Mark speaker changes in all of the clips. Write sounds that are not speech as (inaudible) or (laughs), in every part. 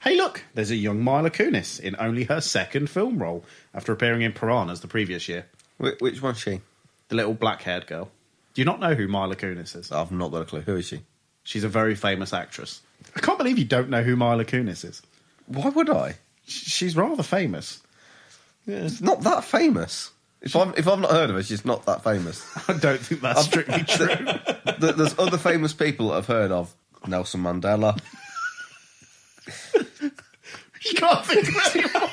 Speaker 1: Hey, look, there's a young Mila Kunis in only her second film role after appearing in Piranhas the previous year.
Speaker 2: Wh- which one's she?
Speaker 1: The little black haired girl. Do you not know who Mila Kunis is?
Speaker 2: I've not got a clue. Who is she?
Speaker 1: She's a very famous actress. I can't believe you don't know who Mila Kunis is.
Speaker 2: Why would I?
Speaker 1: She's rather famous.
Speaker 2: Yeah, It's not that famous. If I've, if I've not heard of her, she's not that famous. (laughs)
Speaker 1: I don't think that's strictly (laughs) true.
Speaker 2: There- There's other famous people that I've heard of. Nelson Mandela. (laughs)
Speaker 1: you can't think of anyone.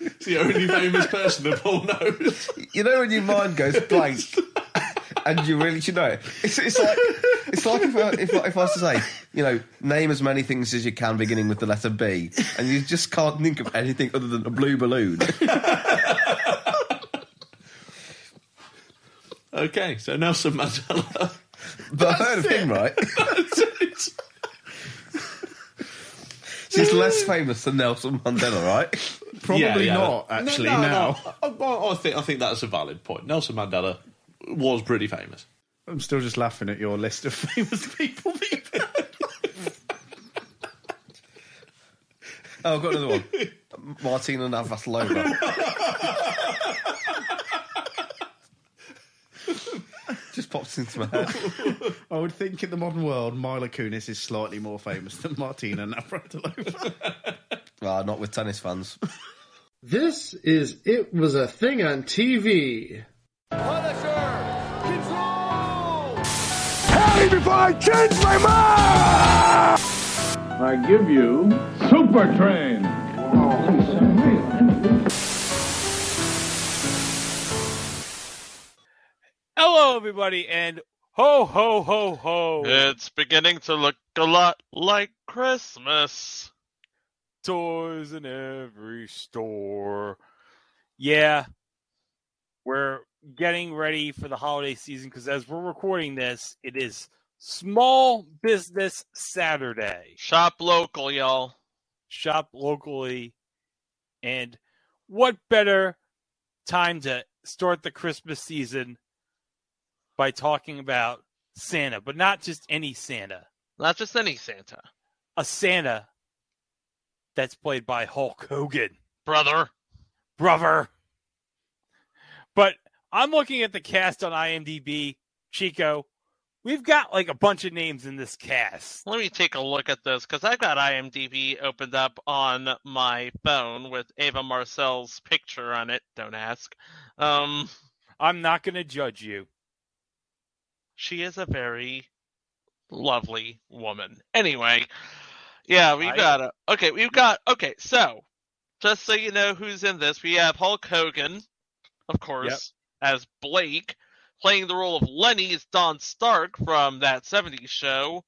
Speaker 1: It's the only famous person that Paul knows.
Speaker 2: You know when your mind goes blank and you really should know it. It's, it's like it's like if I, if, if I was to say, you know, name as many things as you can beginning with the letter B, and you just can't think of anything other than a blue balloon.
Speaker 3: Okay, so Nelson Mandela.
Speaker 2: But I heard of him, right? (laughs) She's less famous than Nelson Mandela, right?
Speaker 1: Probably
Speaker 3: Yeah, yeah.
Speaker 1: not, actually,
Speaker 3: no, no,
Speaker 1: now.
Speaker 3: Uh, uh, I, I- I think I think that's a valid point. Nelson Mandela was pretty famous.
Speaker 1: I'm still just laughing at your list of (laughs) famous people that you've heard.
Speaker 2: Oh, I've got another one. Martina Navratilova. (laughs) Just pops into my head. (laughs)
Speaker 1: I would think in the modern world, Mila Kunis is slightly more famous than Martina Navratilova. (laughs)
Speaker 2: Ah, not with tennis fans.
Speaker 4: This is It Was a Thing on TV.
Speaker 5: Help me before I change my mind! I give you Super Train.
Speaker 6: Hello, everybody, and ho, ho, ho, ho.
Speaker 7: It's beginning to look a lot like Christmas.
Speaker 6: Toys in every store. Yeah, we're getting ready for the holiday season because as we're recording this, it is Small Business Saturday.
Speaker 7: Shop local, y'all.
Speaker 6: Shop locally. And what better time to start the Christmas season by talking about Santa, but not just any Santa.
Speaker 7: Not just any Santa.
Speaker 6: a Santa that's played by Hulk Hogan,
Speaker 7: Brother.
Speaker 6: brother. But I'm looking at the cast on IMDb, Chico. We've got like a bunch of names in this cast.
Speaker 7: Let me take a look at this because I've got IMDb opened up on my phone with Ava Marcel's picture on it. Don't ask. Um,
Speaker 6: I'm not going to judge you.
Speaker 7: She is a very lovely woman. Anyway, yeah, we've
Speaker 6: I-
Speaker 7: got a okay. We've got okay. So, just so you know who's in this, we have Hulk Hogan, of course, as Blake, playing the role of Lenny is Don Stark from that '70s show.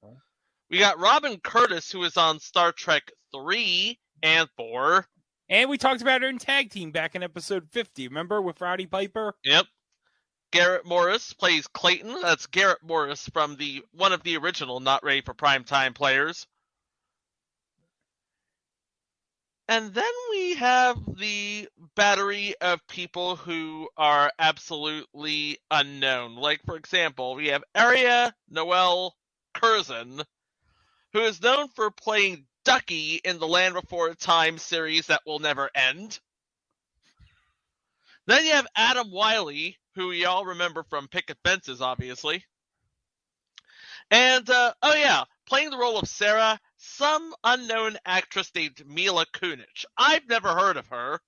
Speaker 7: We got Robin Curtis, who is on Star Trek Three and Four.
Speaker 6: And we talked about her in tag team back in episode 50. Remember with Rowdy Piper?
Speaker 7: Yep. Garrett Morris plays Clayton. That's Garrett Morris from the one of the original Not Ready for Prime Time players. And then we have the battery of people who are absolutely unknown. Like, for example, we have Aria Noelle Curzon, who is known for playing Ducky in the Land Before Time series that will never end. Then you have Adam Wylie, who y'all remember from Picket Fences, obviously. And, uh, oh yeah, playing the role of Sarah, some unknown actress named Mila Kunis. I've never heard of her.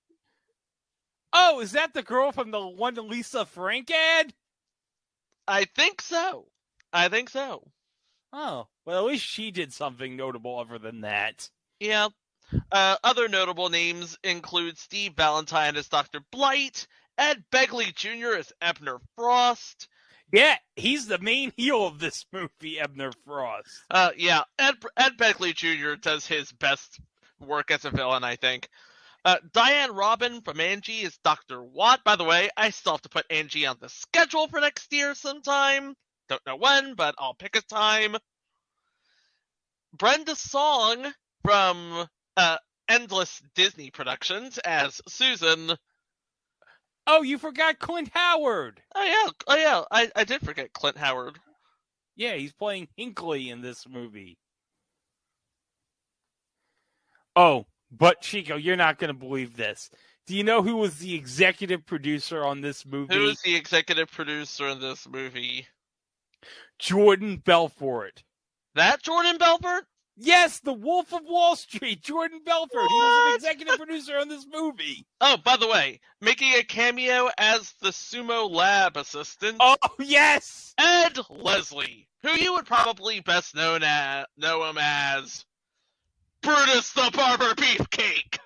Speaker 6: Oh, is that the girl from the one Lisa Frank ad?
Speaker 7: I think so. I think so.
Speaker 6: Oh, well, at least she did something notable other than that.
Speaker 7: Yeah. Uh, other notable names include Steve Valentine as Dr. Blight, Ed Begley Jr. is Ebner Frost.
Speaker 6: Yeah, he's the main (laughs) heel of this movie, Ebner Frost.
Speaker 7: Uh, yeah, Ed, Ed Begley Jr. does his best work as a villain, I think. Uh, Diane Robin from Angie is Dr. Watt. By the way, I still have to put Angie on the schedule for next year sometime. Don't know when, but I'll pick a time. Brenda Song from uh, Endless Disney Productions as Susan.
Speaker 6: Oh, you forgot Clint Howard.
Speaker 7: Oh yeah, oh yeah. I, I did forget Clint Howard.
Speaker 6: Yeah, he's playing Hinkley in this movie. Oh, but Chico, you're not going to believe this. Do you know who was the executive producer on this movie?
Speaker 7: Who is the executive producer in this movie?
Speaker 6: Jordan Belfort.
Speaker 7: That Jordan Belfort?
Speaker 6: Yes, the Wolf of Wall Street, Jordan Belfort. He was an executive producer on this movie.
Speaker 7: Oh, by the way, making a cameo as the sumo lab assistant,
Speaker 6: Oh, yes.
Speaker 7: Ed Leslie, who you would probably best known as, know him as Brutus the Barber Beefcake.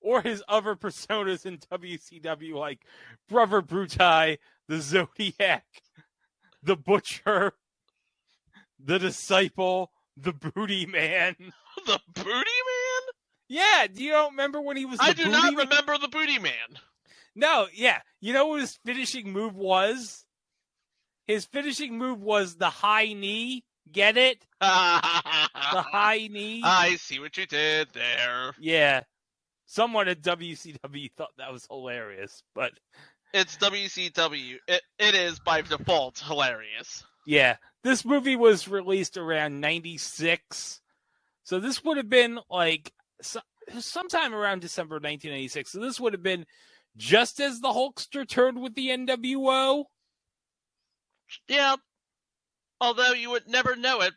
Speaker 6: Or his other personas in WCW, like Brother Bruti, the Zodiac, the Butcher, the Disciple, the Booty Man. (laughs)
Speaker 7: The Booty Man?
Speaker 6: Yeah, do you don't remember when he was the
Speaker 7: I do not
Speaker 6: Man?
Speaker 7: remember the Booty Man.
Speaker 6: No, yeah. You know what his finishing move was? His finishing move was the high knee. Get it? The (laughs) high knee.
Speaker 7: I see what you did there.
Speaker 6: yeah. Someone at WCW thought that was hilarious, but
Speaker 7: It's WCW. It, it is by default hilarious.
Speaker 6: Yeah, this movie was released around 96. So this would have been like so, sometime around December 1996. So this would have been just as the Hulkster turned with the NWO.
Speaker 7: Yeah. Although you would never know it,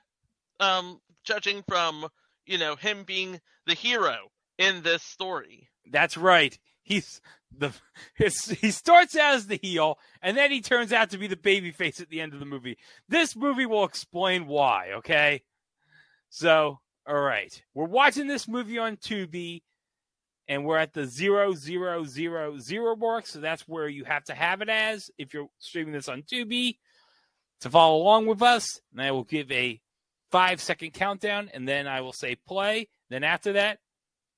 Speaker 7: um, judging from, you know, him being the hero in this story.
Speaker 6: That's right. He's the he starts out as the heel and then he turns out to be the babyface at the end of the movie. This movie will explain why, okay? So, all right. We're watching this movie on Tubi and we're at the zero zero zero zero mark, so that's where you have to have it as if you're streaming this on Tubi to follow along with us. And I will give a five second countdown and then I will say play. Then after that,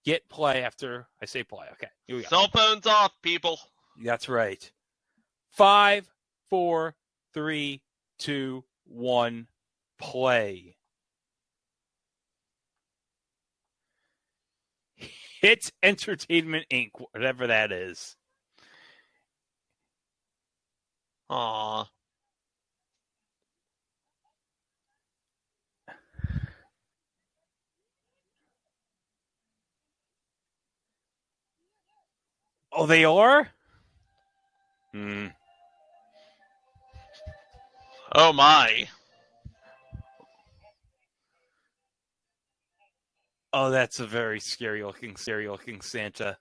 Speaker 6: get play after I say play. Okay, here we go.
Speaker 7: Cell phones off, people.
Speaker 6: That's right. Five, four, three, two, one, play. Hit Entertainment Inc., whatever that is.
Speaker 7: Aw.
Speaker 6: Oh, they are? Hmm.
Speaker 7: Oh my.
Speaker 6: Oh, that's a very scary looking, scary looking Santa.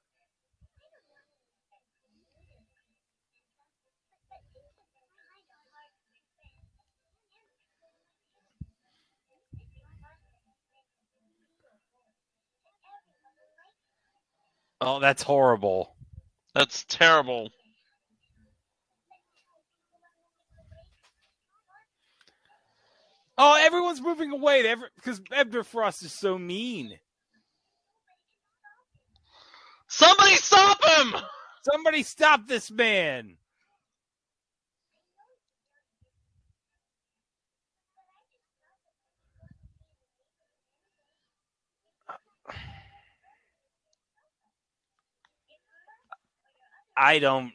Speaker 6: Oh, that's horrible.
Speaker 7: That's terrible.
Speaker 6: Oh, everyone's moving away because Ebner Frost is so mean.
Speaker 7: Somebody stop him!
Speaker 6: Somebody stop this man. I don't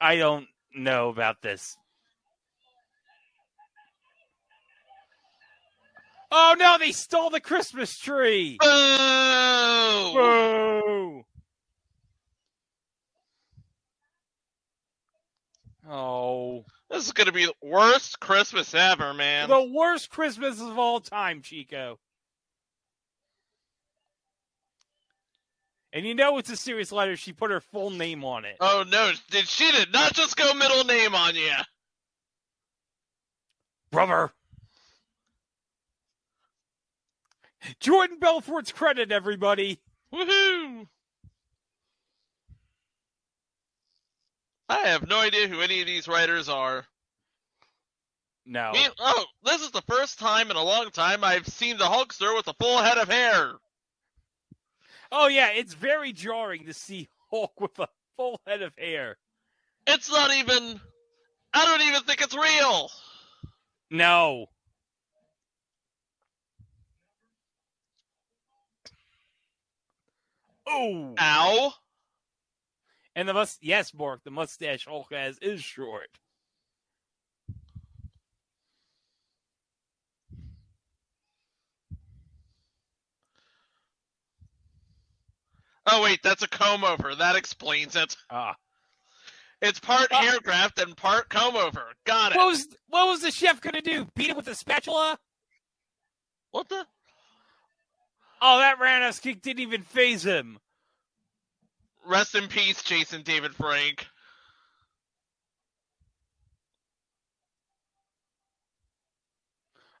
Speaker 6: I don't know about this. Oh no, they stole the Christmas tree.
Speaker 7: Boo!
Speaker 6: Boo! Oh,
Speaker 7: This is gonna be the worst Christmas ever, man.
Speaker 6: the worst Christmas of all time, Chico. And you know it's a serious letter. She put her full name on it.
Speaker 7: Oh no, did she did not just go middle name on you?
Speaker 6: Brother. Jordan Belfort's credit, everybody.
Speaker 7: Woohoo! I have no idea who any of these writers are.
Speaker 6: No.
Speaker 7: Me- oh, this is the first time in a long time I've seen the Hulkster with a full head of hair.
Speaker 6: Oh yeah, it's very jarring to see Hulk with a full head of hair.
Speaker 7: It's not even. I don't even think it's real.
Speaker 6: No. Oh,
Speaker 7: Ow!
Speaker 6: And the must yes, Mark, the mustache Hulk has is short.
Speaker 7: Oh wait, that's a comb over. That explains it.
Speaker 6: Ah.
Speaker 7: It's part
Speaker 6: Ah.
Speaker 7: hair graft and part comb over. Got it.
Speaker 6: What was what was the chef gonna do? Beat him with a spatula?
Speaker 7: What the?
Speaker 6: Oh, that roundhouse kick didn't even faze him.
Speaker 7: Rest in peace, Jason David Frank.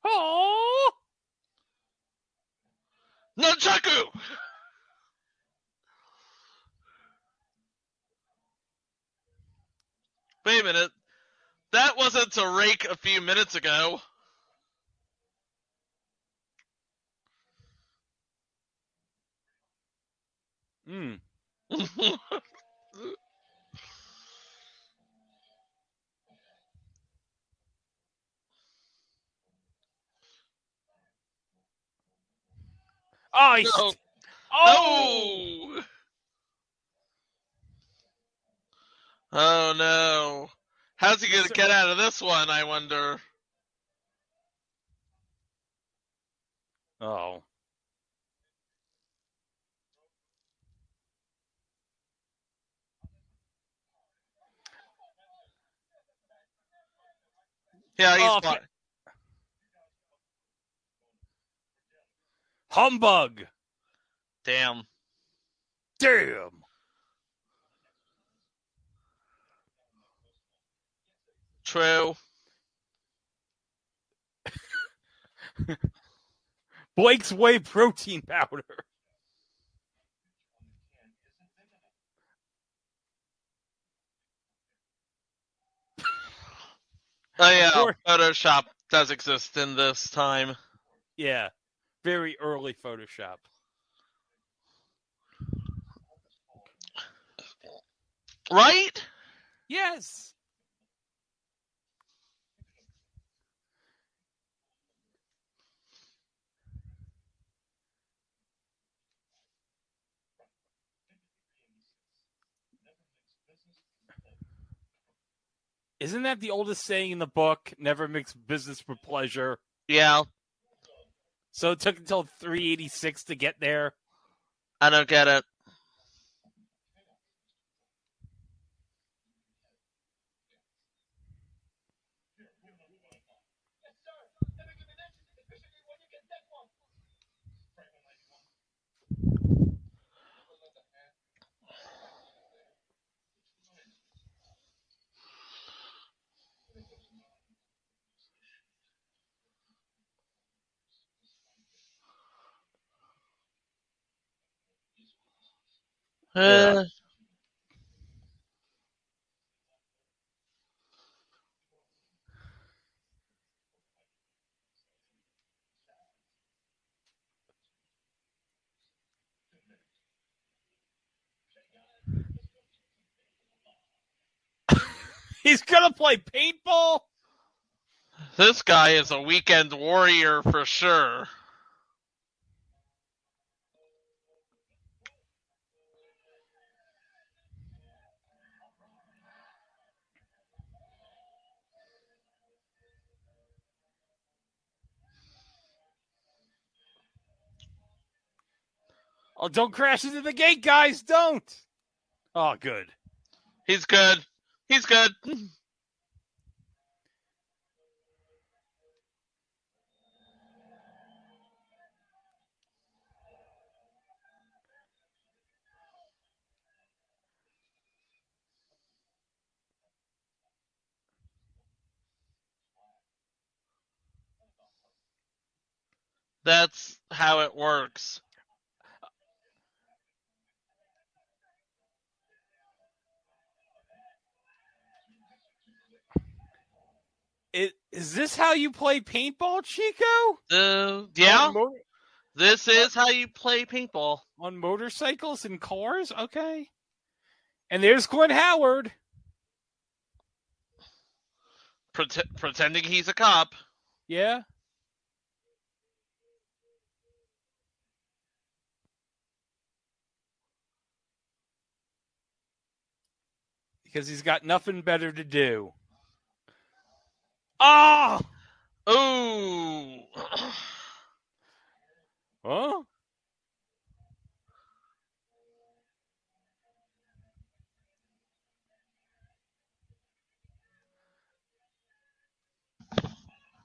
Speaker 6: Oh,
Speaker 7: Nunchaku! Wait a minute. That wasn't a rake a few minutes ago.
Speaker 6: Hmm. Oh, he's,
Speaker 7: No.
Speaker 6: oh,
Speaker 7: Oh! Oh no. How's he gonna get out of this one, I wonder?
Speaker 6: oh.
Speaker 7: Yeah, he's
Speaker 6: Oh,
Speaker 7: fine.
Speaker 6: Humbug.
Speaker 7: Damn.
Speaker 6: Damn.
Speaker 7: True. (laughs)
Speaker 6: Blake's whey protein powder.
Speaker 7: Oh yeah, Photoshop does exist in this time.
Speaker 6: Yeah. Very early Photoshop.
Speaker 7: Right?
Speaker 6: Yes. Isn't that the oldest saying in the book? Never mix business with pleasure.
Speaker 7: Yeah.
Speaker 6: So it took until 386 to get there.
Speaker 7: I don't get it. Uh, (laughs)
Speaker 6: He's gonna play paintball.
Speaker 7: this guy is a weekend warrior for sure.
Speaker 6: Oh, don't crash into the gate, guys! Don't. Oh, good.
Speaker 7: He's good. He's good. That's how it works.
Speaker 6: Is this how you play paintball, Chico?
Speaker 7: Uh, yeah, this is how you play paintball.
Speaker 6: on motorcycles and cars? Okay. And there's Glenn Howard.
Speaker 7: Pret- pretending he's a cop.
Speaker 6: Yeah. because he's got nothing better to do. Oh!
Speaker 7: Ooh.
Speaker 6: Huh?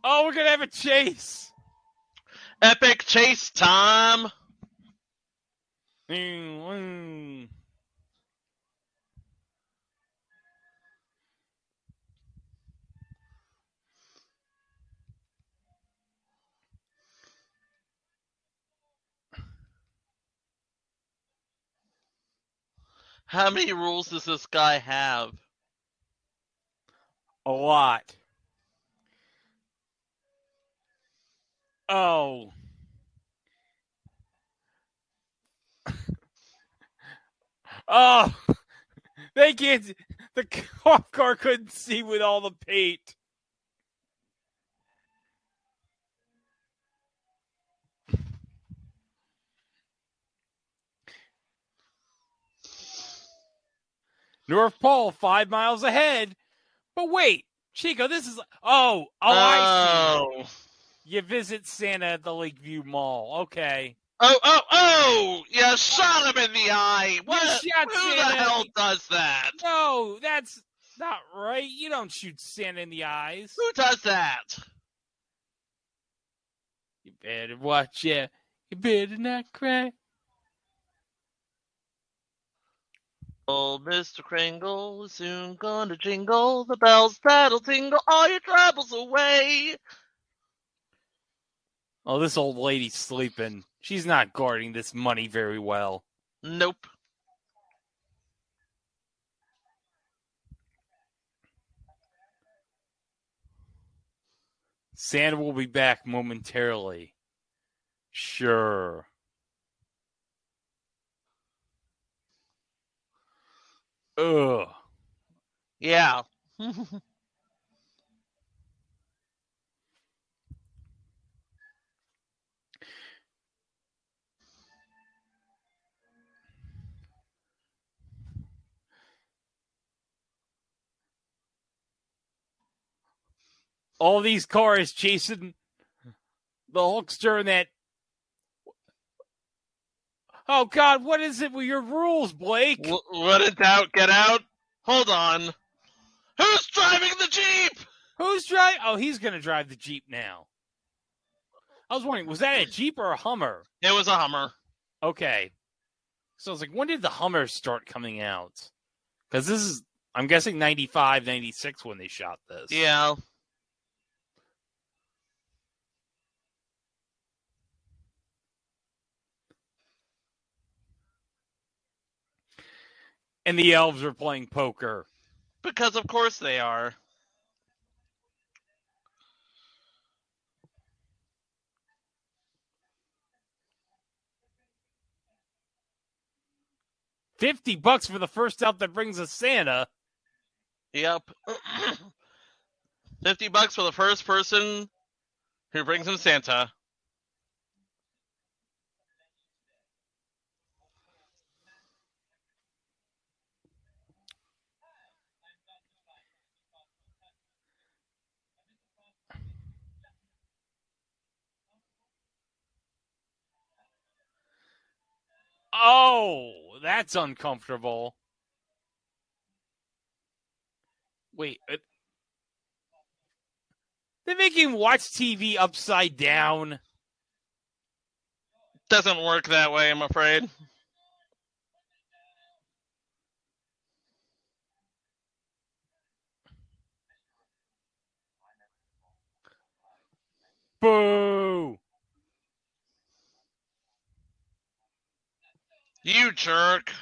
Speaker 6: Oh, we're gonna have a chase.
Speaker 7: Epic chase time.
Speaker 6: Mm,
Speaker 7: How many rules does this guy have?
Speaker 6: A lot. Oh. (laughs) oh. (laughs) They can't. The (laughs) cop car couldn't see with all the paint. North Pole, five miles ahead. But wait, Chico, this is. Oh, oh, I see.
Speaker 7: oh.
Speaker 6: You visit Santa at the Lakeview Mall. Okay.
Speaker 7: Oh, oh, oh! You shot him in the eye! What?
Speaker 6: shot
Speaker 7: Who the hell does that?
Speaker 6: No, that's not right. You don't shoot Santa in the eyes.
Speaker 7: Who does that?
Speaker 6: You better watch it. You better not cry.
Speaker 7: Oh, Mr. Kringle is soon gonna jingle the bells that'll tingle all your troubles away.
Speaker 6: Oh, this old lady's sleeping. She's not guarding this money very well.
Speaker 7: Nope.
Speaker 6: Santa will be back momentarily. Sure. Ugh.
Speaker 7: Yeah.
Speaker 6: All these cars chasing the Hulkster and that. Oh God, what is it with your rules, Blake?
Speaker 7: W- when in doubt, get out. Hold on. Who's driving the Jeep?
Speaker 6: Who's driving? Oh, he's gonna drive the Jeep now. I was wondering, was that a Jeep or a Hummer?
Speaker 7: It was a Hummer.
Speaker 6: Okay. So I was like, when did the Hummers start coming out? Because this is, I'm guessing 95, 96 when they shot this.
Speaker 7: Yeah.
Speaker 6: And the elves are playing poker.
Speaker 7: Because of course they are.
Speaker 6: Fifty bucks for the first elf that brings us Santa.
Speaker 7: Yep. (clears throat) 50 bucks for the first person who brings him Santa.
Speaker 6: Oh, that's uncomfortable. Wait, uh, they make him watch TV upside down.
Speaker 7: Doesn't work that way, I'm afraid.
Speaker 6: Boo!
Speaker 7: You jerk.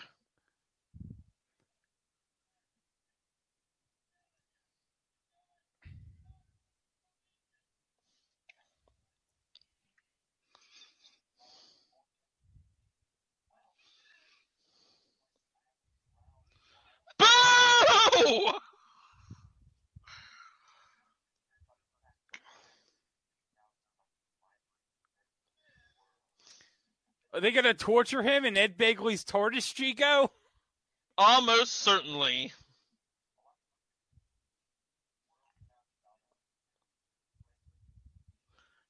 Speaker 7: Boo!
Speaker 6: Are they going to torture him in Ed Begley's Tortoise Chico?
Speaker 7: Almost certainly.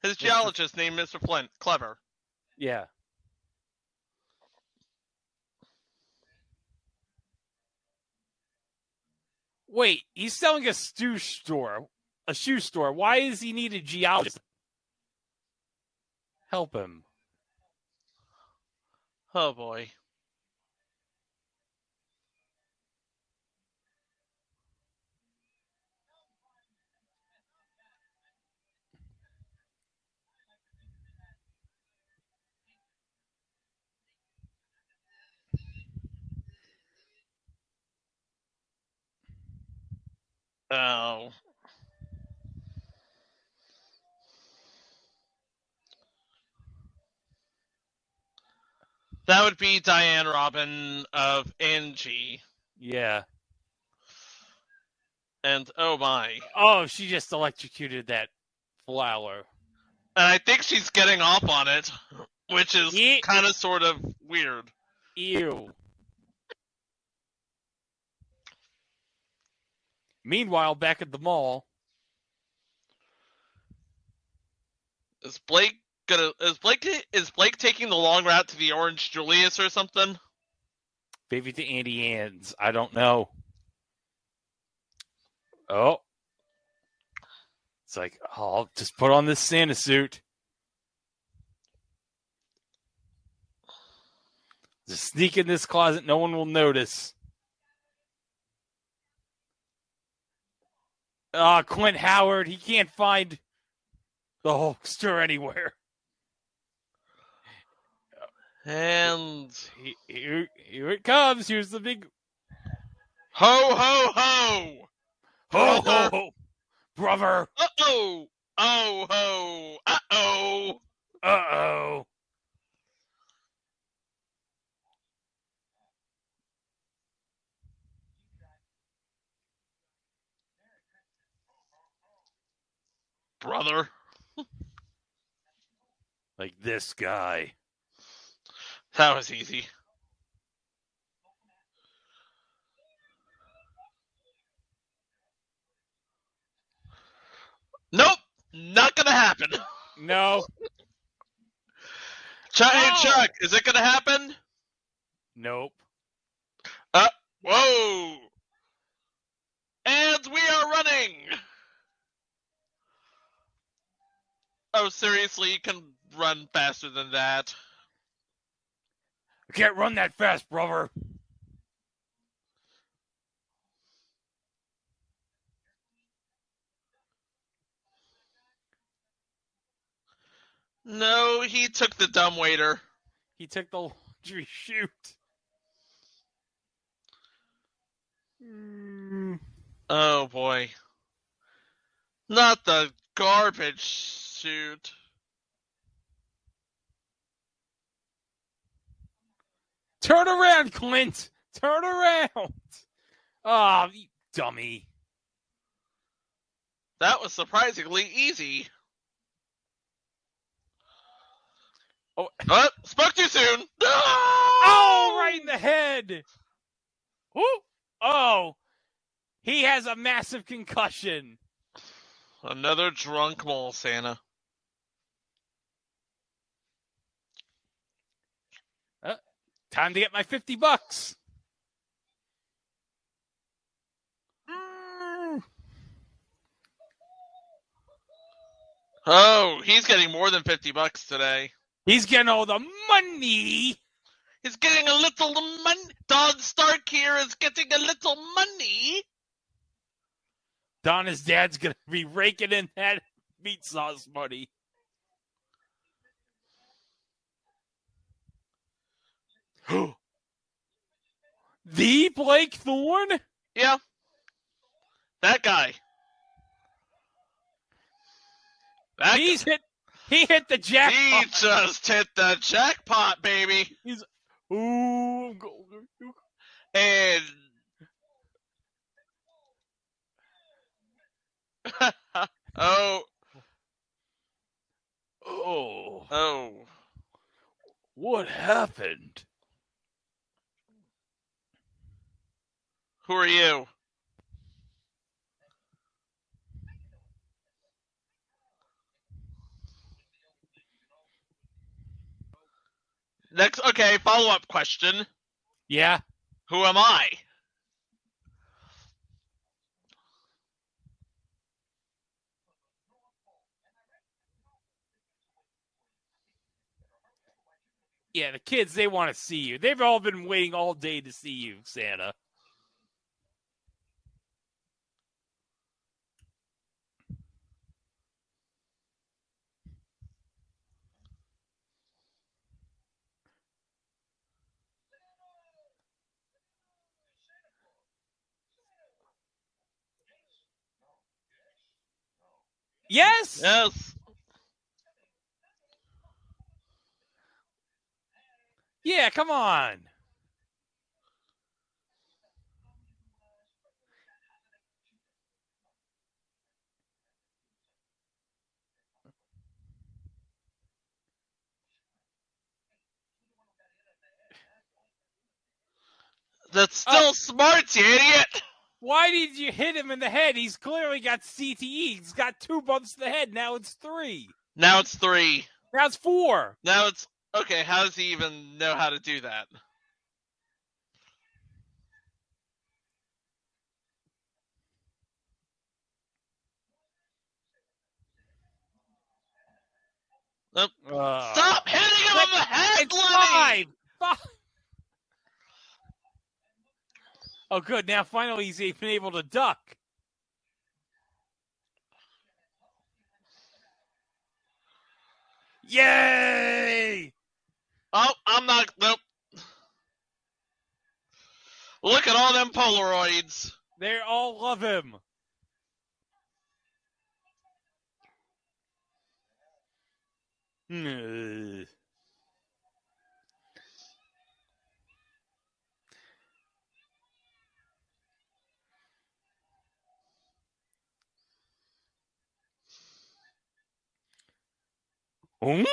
Speaker 7: His geologist named Mr. Flint. Clever.
Speaker 6: Yeah. Wait, he's selling a shoe store. A shoe store. Why does he need a geologist? Help him.
Speaker 7: Oh boy. Oh. That would be Diane Robin of Angie.
Speaker 6: Yeah.
Speaker 7: And oh my.
Speaker 6: Oh, she just electrocuted that flower.
Speaker 7: And I think she's getting off on it, which is
Speaker 6: Ye-
Speaker 7: kind of sort of weird.
Speaker 6: Ew. Meanwhile, back at the mall,
Speaker 7: Is Blake gonna is Blake is Blake taking the long route to the Orange Julius or something?
Speaker 6: maybe to Auntie Anne's. I don't know. Oh. It's like, oh, I'll just put on this Santa suit. Just sneak in this closet, no one will notice. Ah, Clint Howard, he can't find the Hulkster anywhere.
Speaker 7: And
Speaker 6: He- Here, here it comes. Here's the big
Speaker 7: ho ho ho!
Speaker 6: ho ho ho, brother.
Speaker 7: Uh oh! Oh ho! Uh oh!
Speaker 6: Uh oh.
Speaker 7: Brother. (laughs)
Speaker 6: Like this guy.
Speaker 7: That was easy. Nope! Not gonna happen.
Speaker 6: No,
Speaker 7: Chuck, hey, Chuck, is it gonna happen?
Speaker 6: nope.
Speaker 7: Uh, Whoa! And we are running! Oh, seriously, you can run faster than that.
Speaker 6: I can't run that fast, brother.
Speaker 7: No, he took the dumb waiter.
Speaker 6: He took the laundry (laughs) chute. Mm,
Speaker 7: Oh boy. Not the garbage suit.
Speaker 6: Turn around, Clint. Turn around. Oh, you dummy.
Speaker 7: That was surprisingly easy.
Speaker 6: Oh.
Speaker 7: Oh, spoke too soon.
Speaker 6: Oh, right in the head. Woo. Oh, he has a massive concussion.
Speaker 7: Another drunk mole Santa.
Speaker 6: Time to get my 50 bucks. Mm.
Speaker 7: Oh, he's getting more than 50 bucks today.
Speaker 6: He's getting all the money.
Speaker 7: He's getting a little money. Don Stark here is getting a little money.
Speaker 6: Donna's dad's going to be raking in that meat sauce money. (gasps) the Blake Thorne?
Speaker 7: Yeah. That guy. That
Speaker 6: He's hit. He hit the jackpot.
Speaker 7: he just hit the jackpot, baby.
Speaker 6: He's ooh,
Speaker 7: And (laughs) oh,
Speaker 6: oh,
Speaker 7: oh.
Speaker 6: what happened?
Speaker 7: Who are you? Next, okay, follow up question.
Speaker 6: Yeah.
Speaker 7: Who am I?
Speaker 6: Yeah, the kids, they want to see you. They've all been waiting all day to see you, Santa. Yes.
Speaker 7: Yes.
Speaker 6: Yeah, come on.
Speaker 7: That's still
Speaker 6: Oh.
Speaker 7: smart, you idiot.
Speaker 6: Why did you hit him in the head? He's clearly got CTE. He's got two bumps to the head. Now it's three.
Speaker 7: Now it's three.
Speaker 6: Now it's four.
Speaker 7: Now it's okay. How does he even know how to do that? Nope.
Speaker 6: Uh,
Speaker 7: Stop hitting him on the head,
Speaker 6: It's
Speaker 7: Lenny!
Speaker 6: five. Five. Oh, good. Now finally he's been able to duck. Yay!
Speaker 7: Oh, I'm not. Nope. Look at all them Polaroids.
Speaker 6: They all love him. Ugh. Hmm?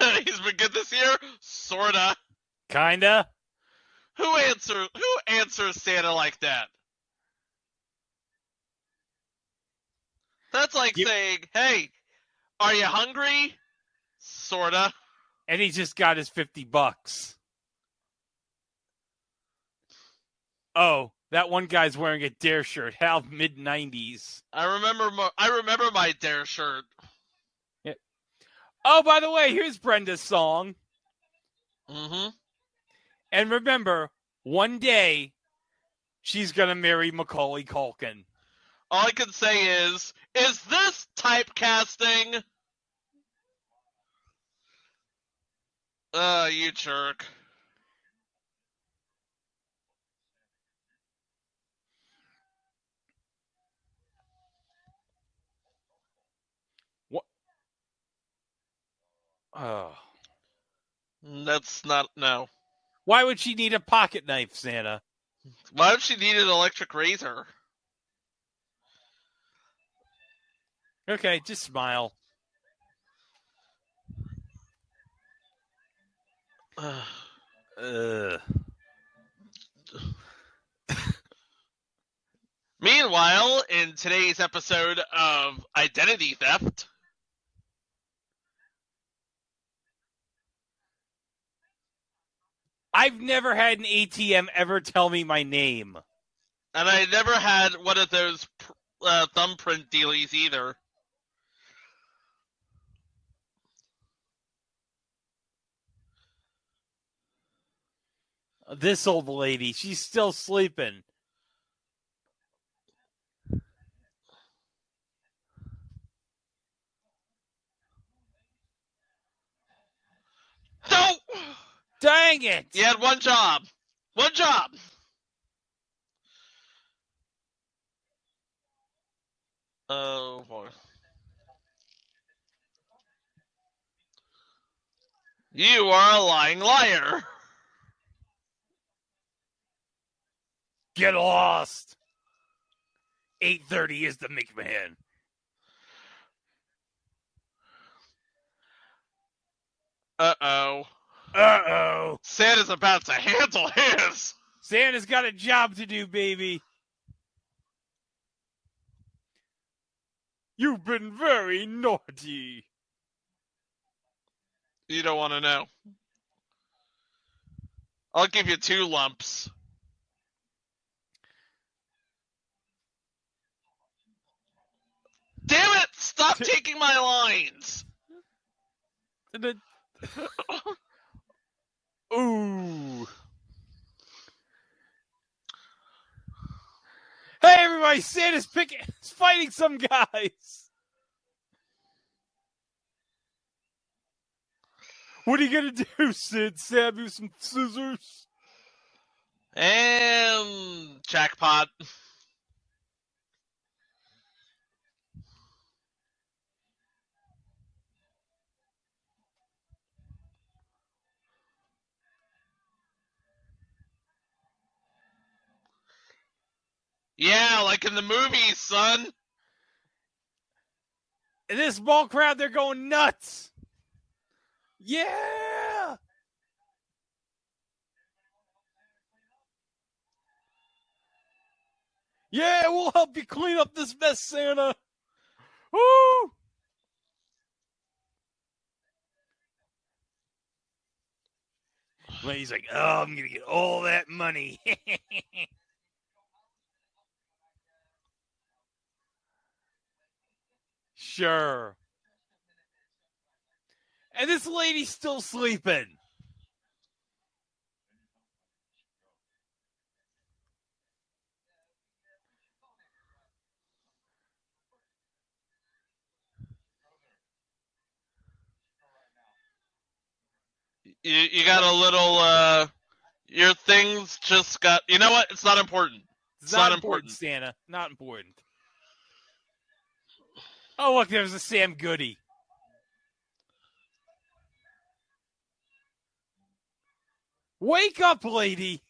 Speaker 6: (laughs)
Speaker 7: He's been good this year, sorta.
Speaker 6: Kinda.
Speaker 7: Who answer? Who answers Santa like that? That's like
Speaker 6: You-
Speaker 7: saying, "Hey, are you hungry?" Sorta.
Speaker 6: And he just got his 50 bucks. Oh, that one guy's wearing a dare shirt. How mid 90s.
Speaker 7: I remember. My, I remember my dare shirt. Yeah.
Speaker 6: Oh, by the way, here's Brenda's song.
Speaker 7: Mm-hmm.
Speaker 6: And remember, one day she's going to marry Macaulay Culkin.
Speaker 7: All I can say is, is this typecasting? Uh, you jerk. What?
Speaker 6: Oh.
Speaker 7: That's not no.
Speaker 6: Why would she need a pocket knife, Santa?
Speaker 7: Why would she need an electric razor?
Speaker 6: Okay, just smile. (sighs) Ugh.
Speaker 7: Meanwhile, in today's episode of Identity Theft,
Speaker 6: I've never had an ATM ever tell me my name.
Speaker 7: and I never had one of those pr- uh, thumbprint dealies either.
Speaker 6: This old lady, she's still sleeping.
Speaker 7: No!
Speaker 6: Dang it!
Speaker 7: You had one job. One job. Oh boy. You are a lying liar.
Speaker 6: Get lost. 8:30 is the McMahon.
Speaker 7: Uh oh.
Speaker 6: Uh oh.
Speaker 7: Santa's about to handle his.
Speaker 6: Santa's got a job to do, baby. You've been very naughty.
Speaker 7: You don't want to know. I'll give you two lumps. Damn it! Stop taking my lines!
Speaker 6: And then- (laughs) Ooh. Hey, everybody! Santa's picking, is fighting some guys. What are you gonna do, Sid? Stab you some scissors?
Speaker 7: And jackpot. Yeah, like in the movies, son.
Speaker 6: In this small crowd, they're going nuts. Yeah. Yeah, we'll help you clean up this mess, Santa. Woo! He's like, oh, I'm gonna get all that money. (laughs) sure. And this lady's still sleeping.
Speaker 7: You, you got a little, uh, your things just got, you know what? It's not important.
Speaker 6: It's
Speaker 7: not
Speaker 6: not, important, Santa. Not important. Oh, look, there's a Sam Goody. Wake up, lady.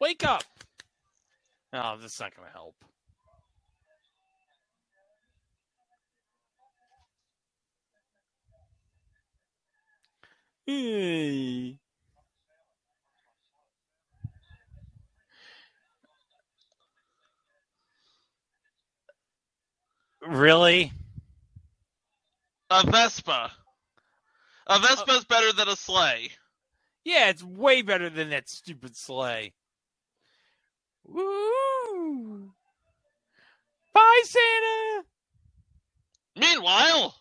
Speaker 6: Wake up. Oh, that's not going to help. Hey. Really?
Speaker 7: A Vespa. A Vespa's better than a sleigh.
Speaker 6: Yeah, it's way better than that stupid sleigh. Woo! Bye, Santa.
Speaker 7: Meanwhile,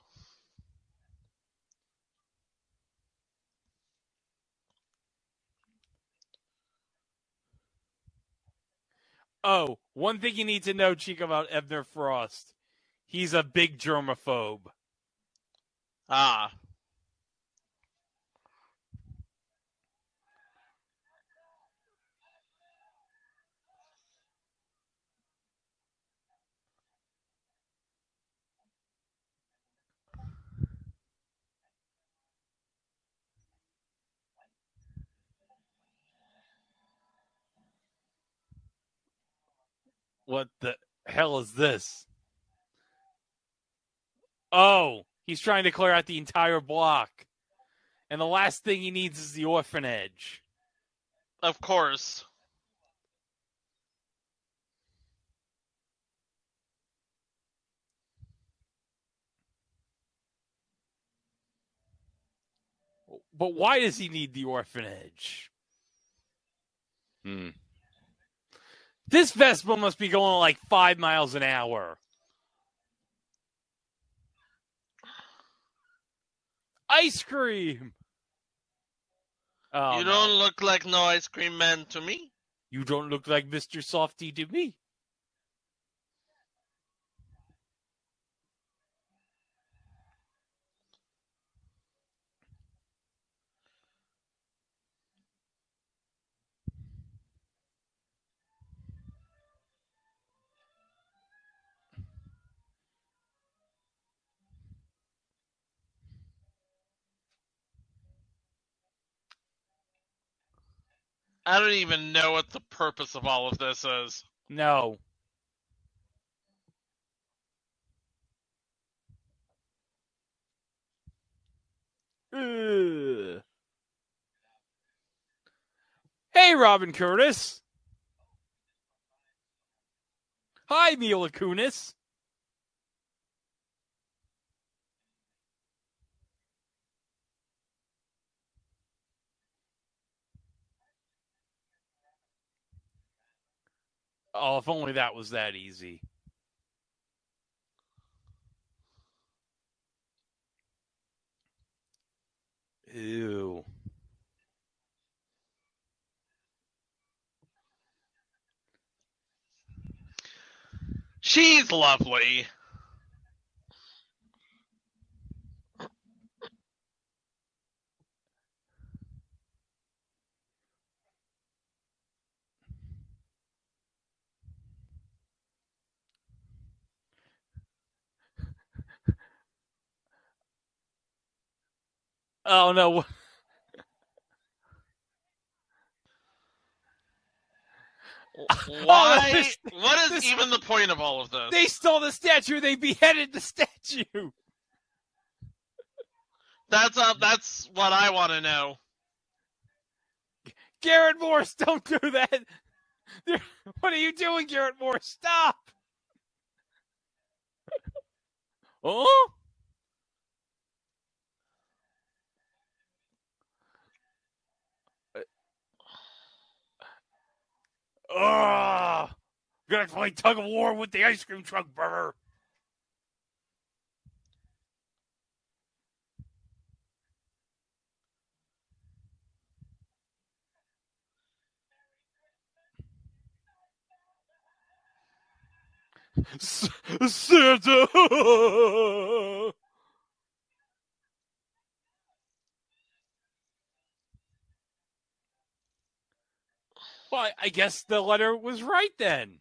Speaker 6: Oh, one thing you need to know, Chico, about Ebner Frost. He's a big germaphobe.
Speaker 7: ah,
Speaker 6: What the hell is this? Oh, he's trying to clear out the entire block. And the last thing he needs is the orphanage.
Speaker 7: of course.
Speaker 6: But why does he need the orphanage?
Speaker 3: Hmm.
Speaker 6: This Vespa must be going like five miles an hour. Ice cream. Oh,
Speaker 7: you
Speaker 6: no.
Speaker 7: don't look like no ice cream man to me.
Speaker 6: You don't look like Mr. Softee to me.
Speaker 7: I don't even know what the purpose of all of this is.
Speaker 6: No. Ugh. Hey, Robin Curtis. Hi, Mila Kunis. Oh, if only that was that easy. Ew.
Speaker 7: She's lovely.
Speaker 6: Oh no. (laughs)
Speaker 7: Why?
Speaker 6: this- (laughs)
Speaker 7: what is
Speaker 6: this-
Speaker 7: even the point of all of this?
Speaker 6: They stole the statue. They beheaded the statue.
Speaker 7: That's uh, that's what I want to know.
Speaker 6: Garrett Morris, don't do that. (laughs) What are you doing, Garrett Morris? Stop. Oh? Ugh. Gonna have to play tug of war with the ice cream truck, brother. Santa. Well, I guess the letter was right then.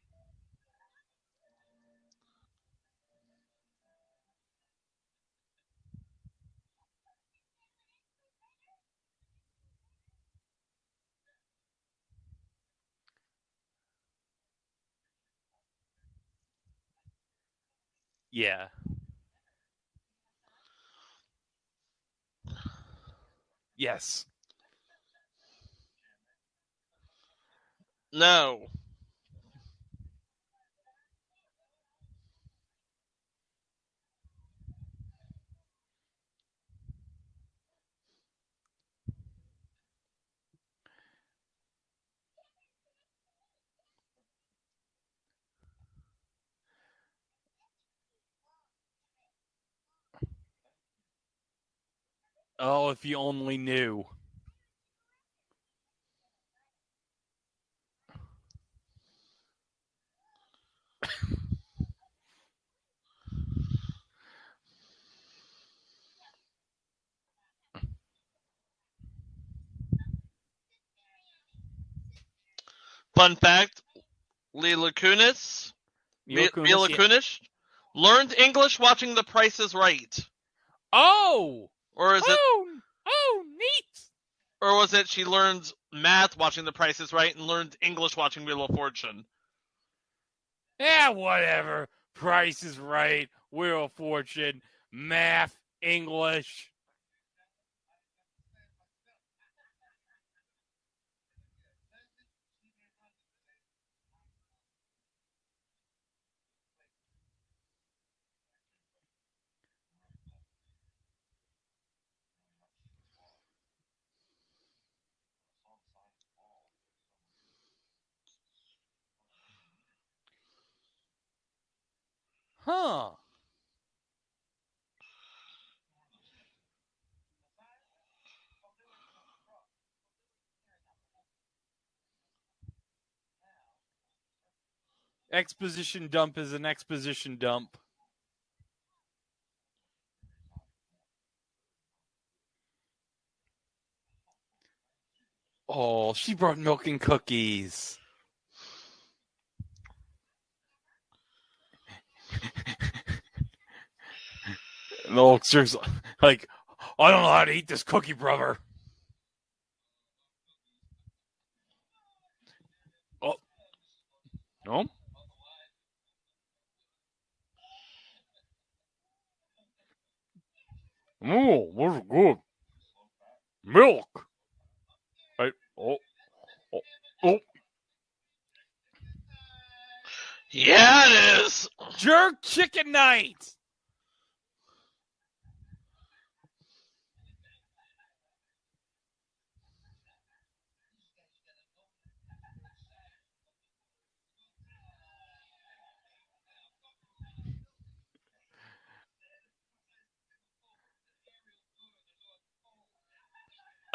Speaker 6: Yeah. Yes.
Speaker 7: No.
Speaker 6: Oh, if you only knew.
Speaker 7: Fun fact: Mila Kunis,
Speaker 6: Mila
Speaker 7: Mi- Mila
Speaker 6: Kunis, yeah.
Speaker 7: Learned English watching The Price is Right,
Speaker 6: Oh!
Speaker 7: or is it,
Speaker 6: Oh! Oh, neat!
Speaker 7: or was it she learned math watching The Price is Right and learned English watching Wheel of Fortune?
Speaker 6: Yeah, whatever. Price is right. Wheel of Fortune. Math. English. Huh. Exposition dump is an exposition dump. Oh, she brought milk and cookies. And the Hulkster's like, I don't know how to eat this cookie, brother. Oh. No? Oh, what's good? Milk. I, oh, oh, Oh,
Speaker 7: Yeah, it is.
Speaker 6: jerk chicken night.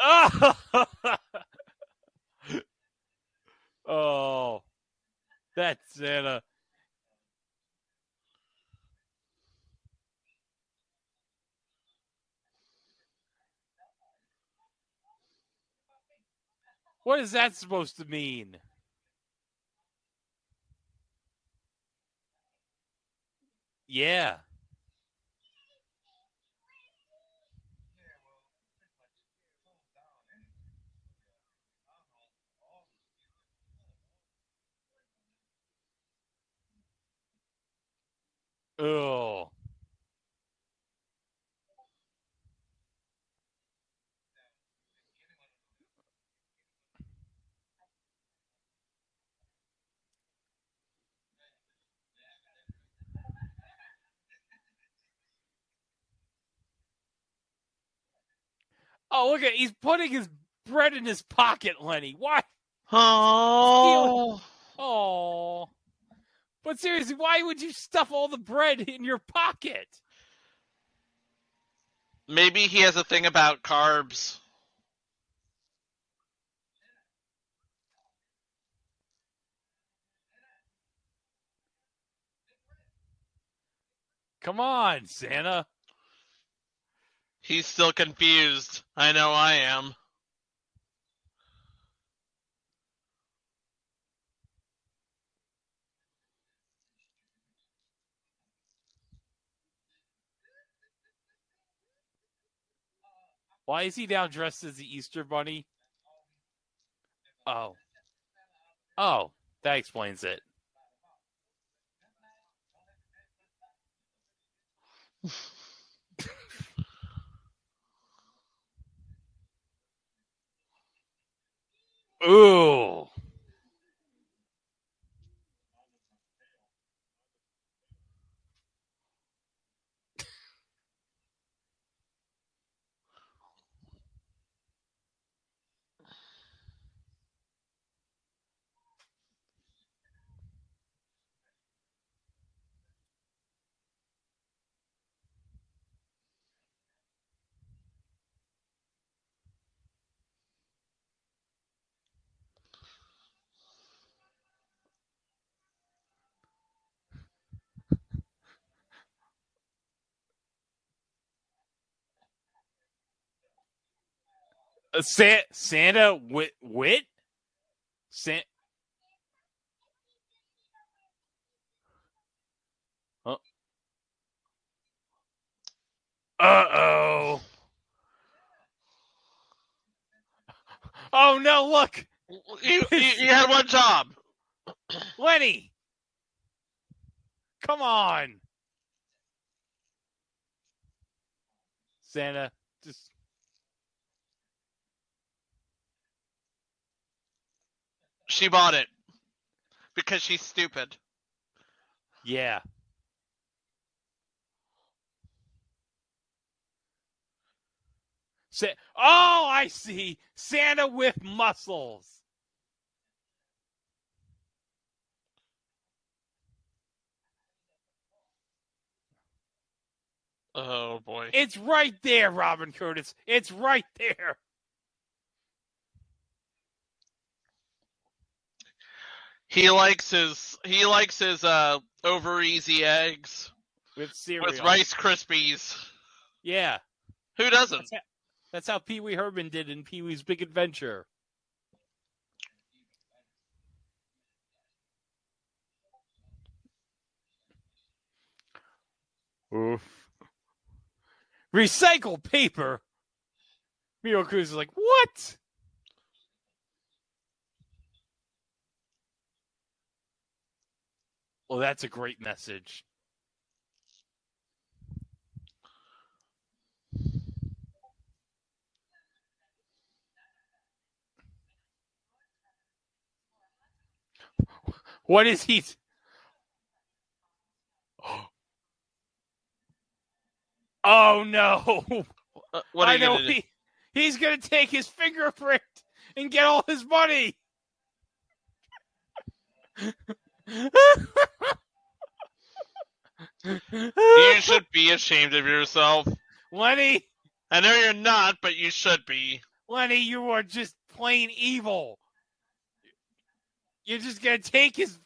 Speaker 6: (laughs) Oh, that's Santa. What is that supposed to mean? Yeah. Oh. Oh, look at he's putting his bread in his pocket, Lenny. Why?
Speaker 7: Oh.
Speaker 6: Oh. But seriously, why would you stuff all the bread in your pocket?
Speaker 7: Maybe he has a thing about carbs.
Speaker 6: Come on, Santa.
Speaker 7: He's still confused. I know I am.
Speaker 6: Why is he now dressed as the Easter Bunny? Oh. Oh, that explains it. (laughs) Ooh. Uh, Sa- Santa wit wit? San- oh. Uh oh. Oh no, look!
Speaker 7: You, you, you had one job.
Speaker 6: Lenny! Come on! Santa, just.
Speaker 7: She bought it because she's stupid.
Speaker 6: Yeah. Sa- oh, I see. Santa with muscles.
Speaker 7: Oh boy.
Speaker 6: It's right there, Robin Curtis. It's right there.
Speaker 7: He likes his he likes his uh over easy eggs
Speaker 6: With cereal.
Speaker 7: with Rice Krispies.
Speaker 6: Yeah.
Speaker 7: Who doesn't?
Speaker 6: That's how, that's how Pee Wee Herman did in Pee Wee's Big Adventure. Oof. Recycle paper. Miro Cruz is like, what? Well, that's a great message. What is he? Oh no!
Speaker 7: What are
Speaker 6: I know he, he's gonna take his fingerprint and get all his money.
Speaker 7: You (laughs) should be ashamed of yourself.
Speaker 6: Lenny,
Speaker 7: I know you're not, but you should be.
Speaker 6: Lenny, you are just plain evil. You're just gonna take his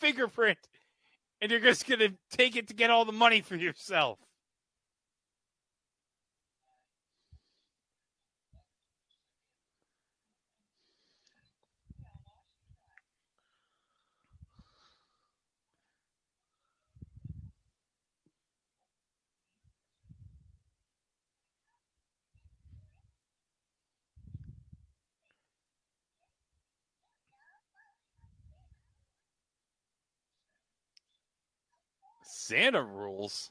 Speaker 6: fingerprint, and you're just gonna take it to get all the money for yourself. Santa rules.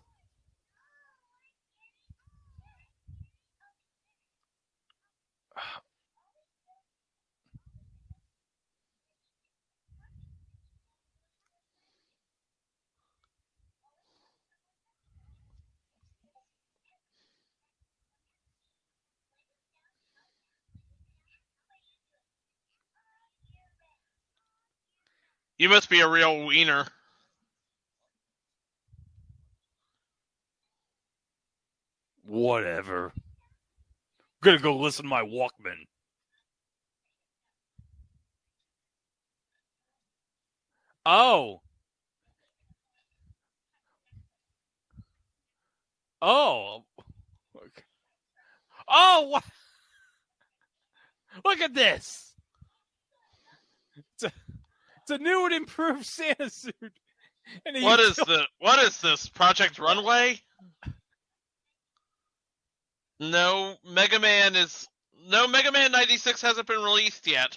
Speaker 7: You must be a real wiener.
Speaker 6: Whatever. I'm gonna go listen to my Walkman. Oh. Oh. Oh. Look at this. It's a, it's a new and improved Santa suit. And
Speaker 7: What is the what is this? Project Runway? No, Mega Man is no Mega Man 96 hasn't been released yet.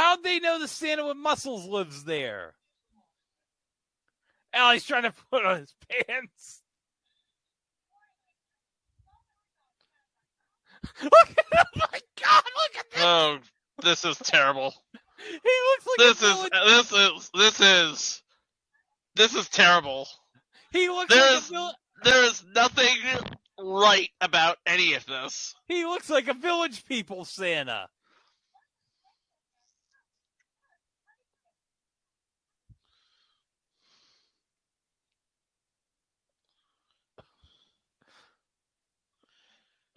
Speaker 6: How'd they know the Santa with muscles lives there? Allie's trying to put on his pants. (laughs) Look at oh my god, look at this.
Speaker 7: Oh, this is terrible.
Speaker 6: He looks like
Speaker 7: This
Speaker 6: a
Speaker 7: is
Speaker 6: villain.
Speaker 7: this is this is this is terrible.
Speaker 6: he looks
Speaker 7: there
Speaker 6: like a
Speaker 7: is-
Speaker 6: villain.
Speaker 7: There is nothing right about any of this.
Speaker 6: He looks like a village people Santa.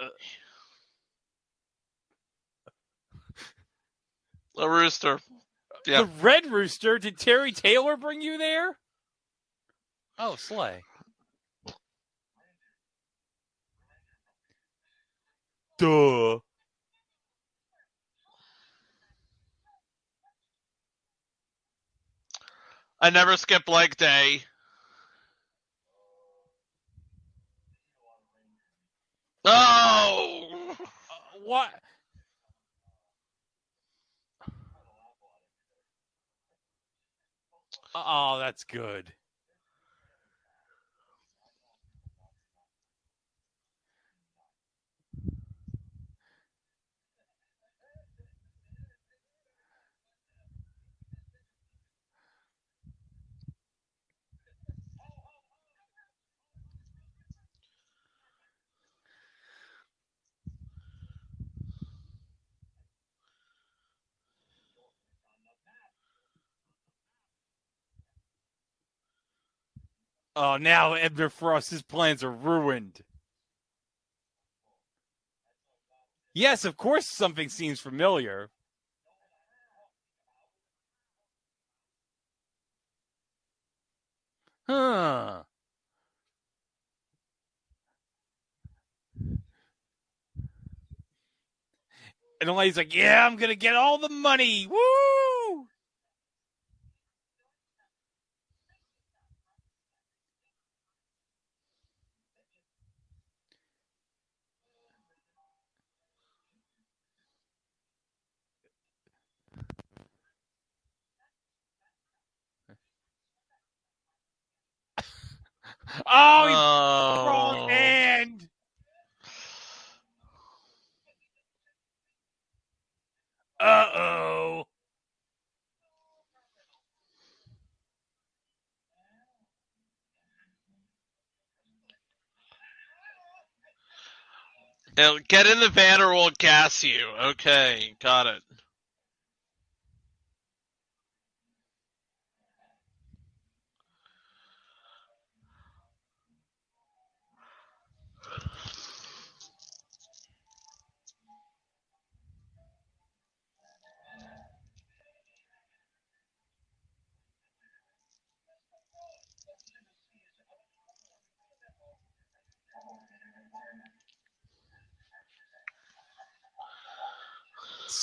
Speaker 6: (laughs)
Speaker 7: A rooster. Yeah.
Speaker 6: The Red Rooster. Did Terry Taylor bring you there? Oh, Slay. Duh.
Speaker 7: I never skip leg day. Oh!
Speaker 6: Uh, what? Oh, that's good. Oh, now Ebner Frost's plans are ruined. Yes, of course something seems familiar. Huh. And Elaine's like, yeah, I'm going to get all the money. Woo! Oh, he's
Speaker 7: Oh.
Speaker 6: wrong hand. Uh oh.
Speaker 7: Get in the van or we'll gas you. Okay, got it.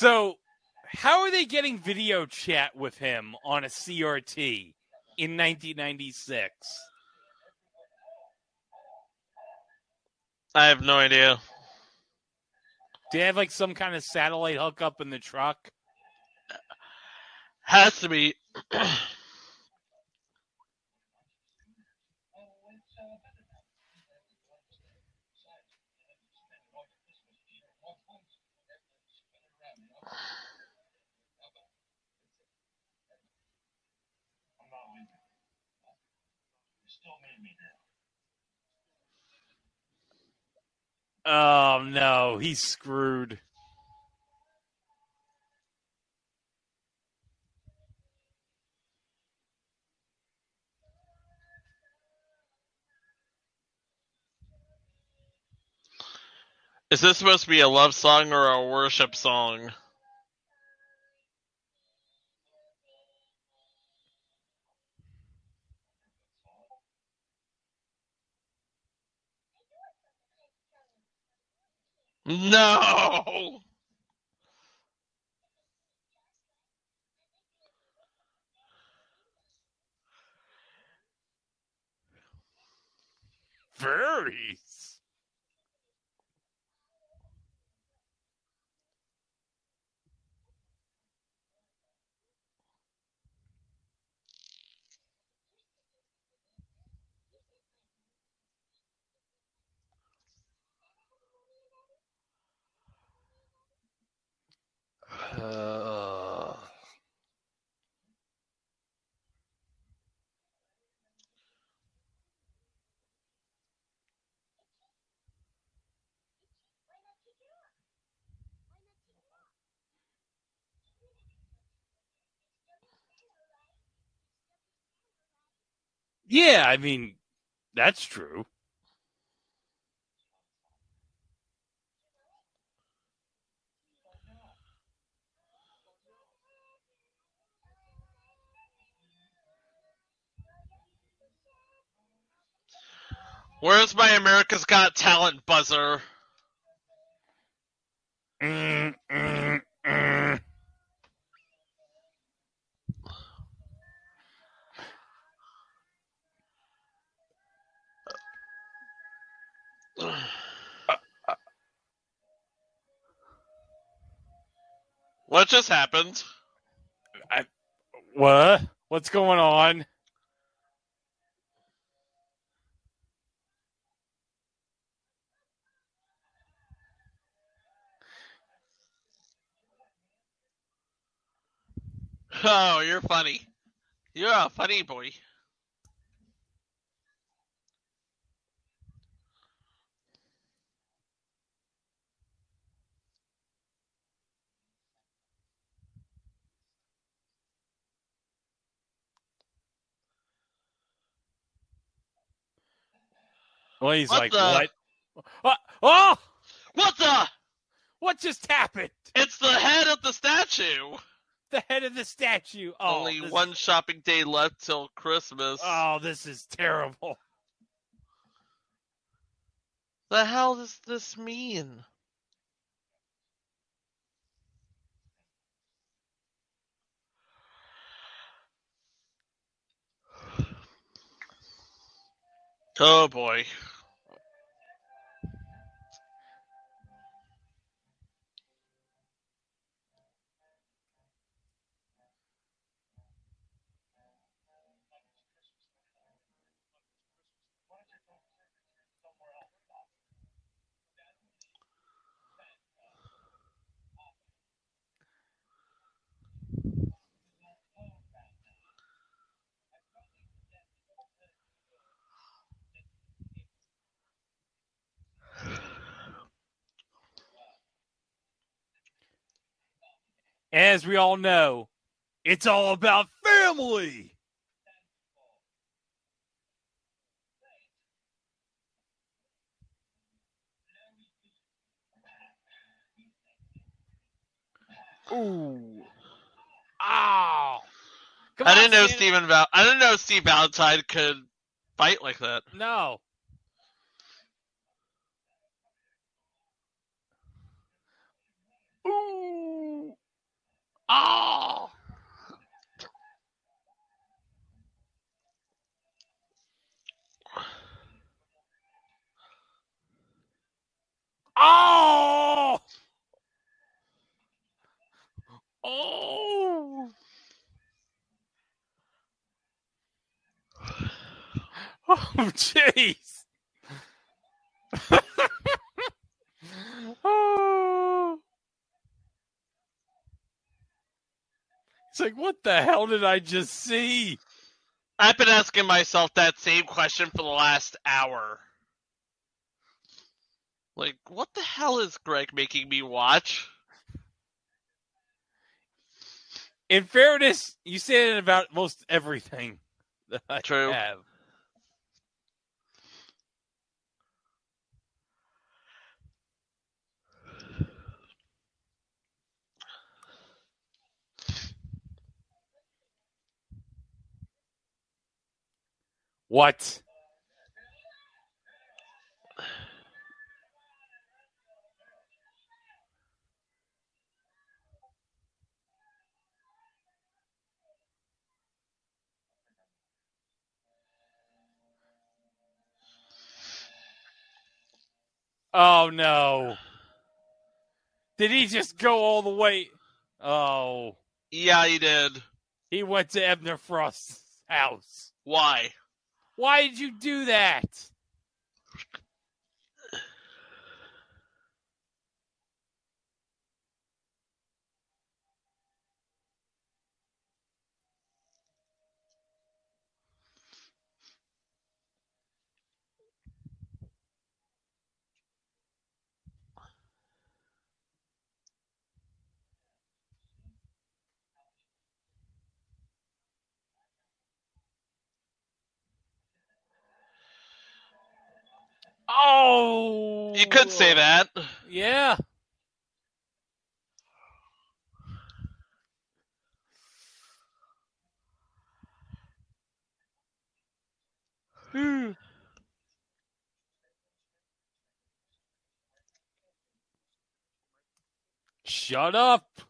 Speaker 6: So, how are they getting video chat with him on a CRT in 1996?
Speaker 7: I have no idea.
Speaker 6: Do they have like some kind of satellite hookup in the truck?
Speaker 7: Has to be. (clears throat)
Speaker 6: Oh no, he's screwed.
Speaker 7: Is this supposed to be a love song or a worship song? No!
Speaker 6: Furries. Yeah, I mean, that's true.
Speaker 7: Where's my America's Got Talent buzzer? What just happened?
Speaker 6: What? What's going on?
Speaker 7: Oh, you're funny. You're a funny boy.
Speaker 6: Well, he's
Speaker 7: What
Speaker 6: like,
Speaker 7: the-
Speaker 6: what? what? Oh,
Speaker 7: What the?
Speaker 6: what just happened?
Speaker 7: It's the head of the statue. (laughs)
Speaker 6: The head of the statue. Oh,
Speaker 7: Only one shopping day left till Christmas.
Speaker 6: Oh, this is terrible.
Speaker 7: the hell does this mean? (sighs) Oh boy.
Speaker 6: As we all know, it's all about family. Ooh. Ow. Come
Speaker 7: I
Speaker 6: on,
Speaker 7: didn't know Steven Val- I didn't know Steve Valentine could fight like that.
Speaker 6: No. Ooh. Oh. Oh. Oh. Oh, jeez. oh. It's like, what the hell did I just see?
Speaker 7: I've been asking myself that same question for the last hour. Like, what the hell is Greg making me watch?
Speaker 6: In fairness, you say it about most everything that I
Speaker 7: True.
Speaker 6: have. What? Oh no. Did he just go all the way? Oh.
Speaker 7: Yeah, he did.
Speaker 6: He went to Ebner Frost's house.
Speaker 7: Why?
Speaker 6: Why did you do that? Oh.
Speaker 7: You could say that.
Speaker 6: Yeah. Hmm. (sighs) Shut up.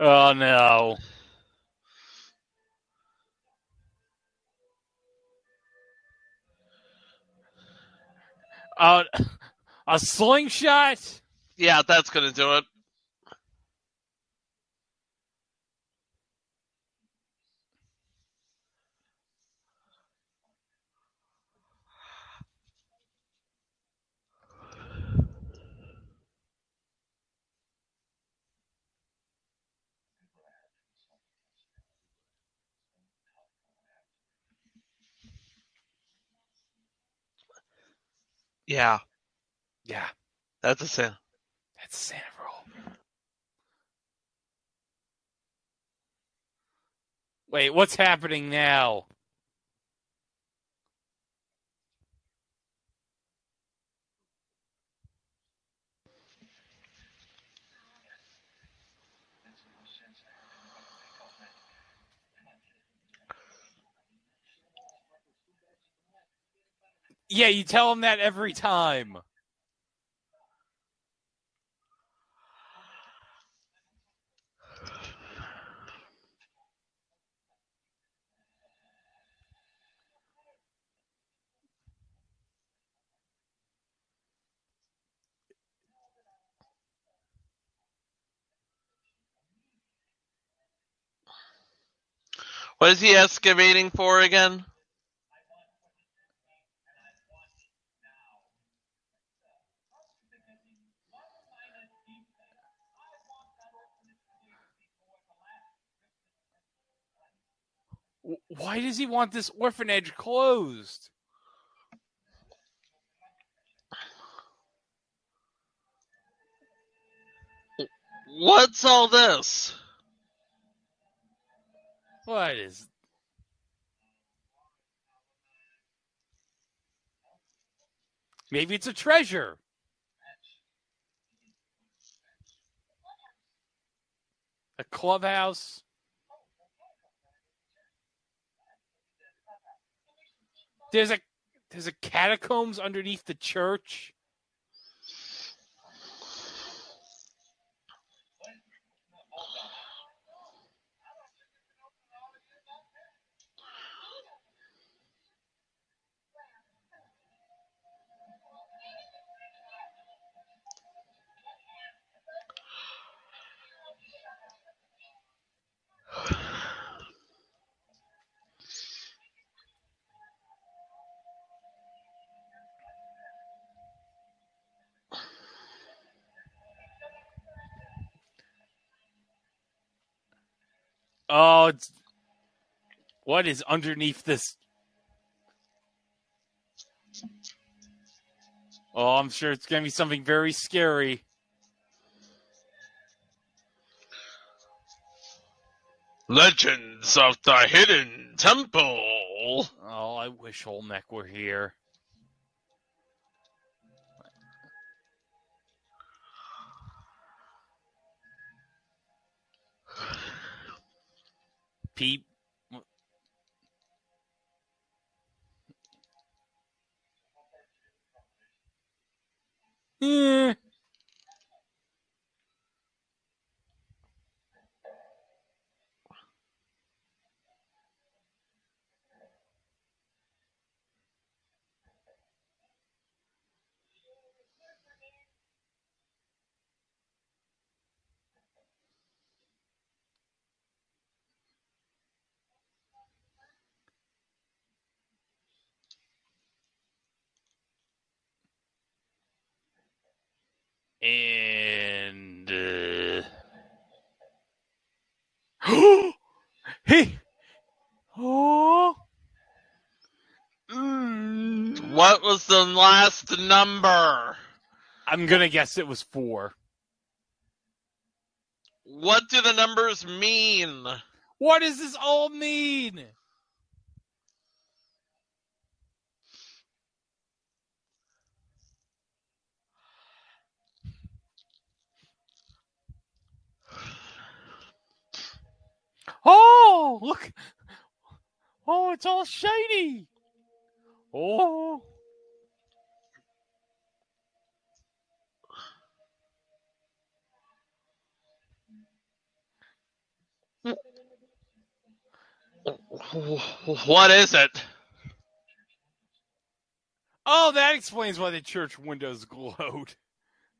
Speaker 6: Oh no. Uh, a slingshot?
Speaker 7: Yeah, that's gonna do it. Yeah,
Speaker 6: Yeah,
Speaker 7: that's a sin.
Speaker 6: that's a Santa roll. Wait, what's happening now? Yeah, you tell him that every time.
Speaker 7: What is he excavating for again?
Speaker 6: Why does he want this orphanage closed?
Speaker 7: What's all this?
Speaker 6: What is. Maybe it's a treasure. A clubhouse. There's a there's a catacombs underneath the church. Oh, it's what is underneath this? Oh, I'm sure it's going to be something very scary.
Speaker 7: Legends of the Hidden Temple.
Speaker 6: Oh, I wish Olmec were here. Pete. Eh. And uh... (gasps) hey, oh, Mm.
Speaker 7: What was the last number?
Speaker 6: I'm gonna guess it was four.
Speaker 7: What do the numbers mean?
Speaker 6: What does this all mean? Oh, look. Oh, it's all shiny. Oh.
Speaker 7: What is it?
Speaker 6: Oh, that explains why the church windows glowed.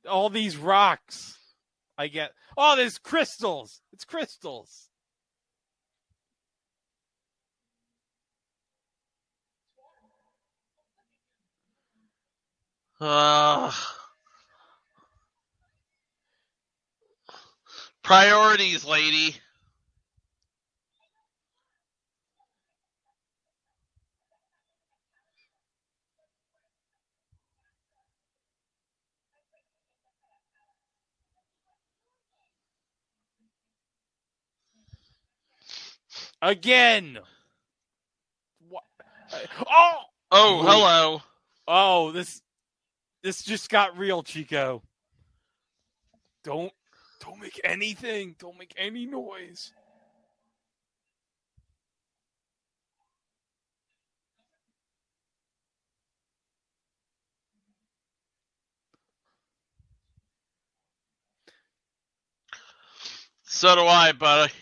Speaker 6: All these rocks. I get. Oh, there's crystals. It's crystals.
Speaker 7: Uh, priorities, lady.
Speaker 6: Again. What? Oh.
Speaker 7: Oh,
Speaker 6: Wait.
Speaker 7: hello.
Speaker 6: Oh, this this just got real, Chico. Don't don't make anything. Don't make any noise.
Speaker 7: So do I, buddy.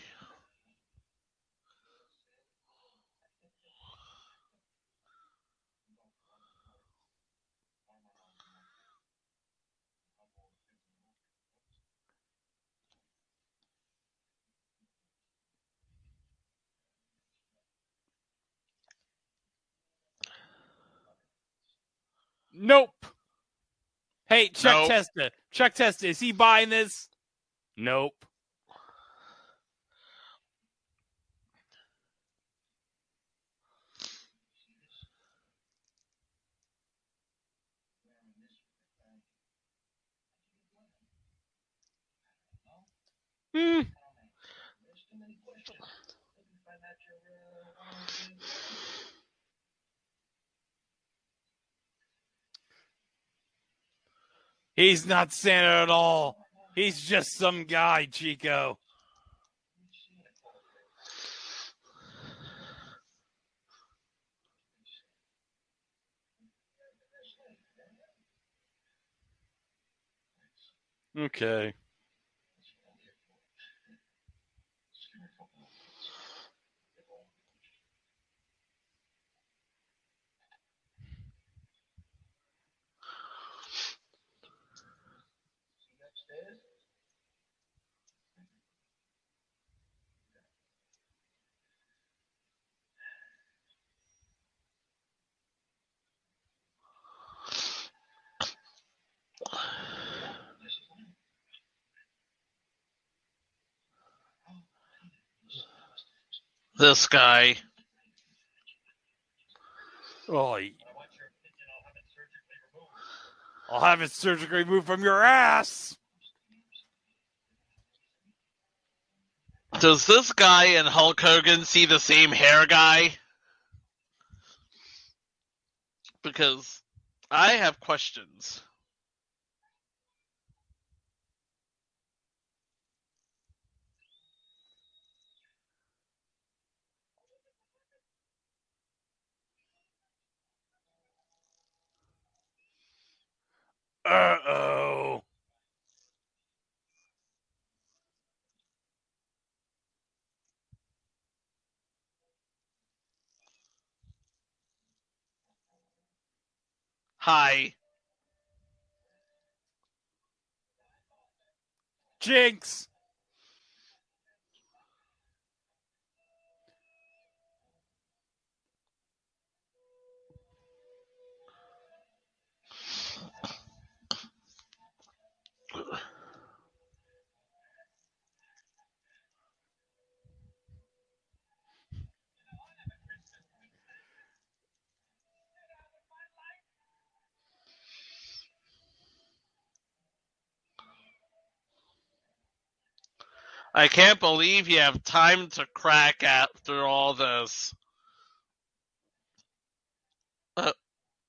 Speaker 6: Nope. Hey, Chuck
Speaker 7: Nope.
Speaker 6: Testa. Chuck Testa, is he buying this? Nope. Hmm. He's not Santa at all. He's just some guy, Chico. Okay.
Speaker 7: This guy.
Speaker 6: Oh, I'll have it surgically removed from your ass.
Speaker 7: Does this guy and Hulk Hogan see the same hair guy? Because I have questions.
Speaker 6: Uh oh.
Speaker 7: Hi.
Speaker 6: Jinx.
Speaker 7: I can't believe you have time to crack after all this. Uh,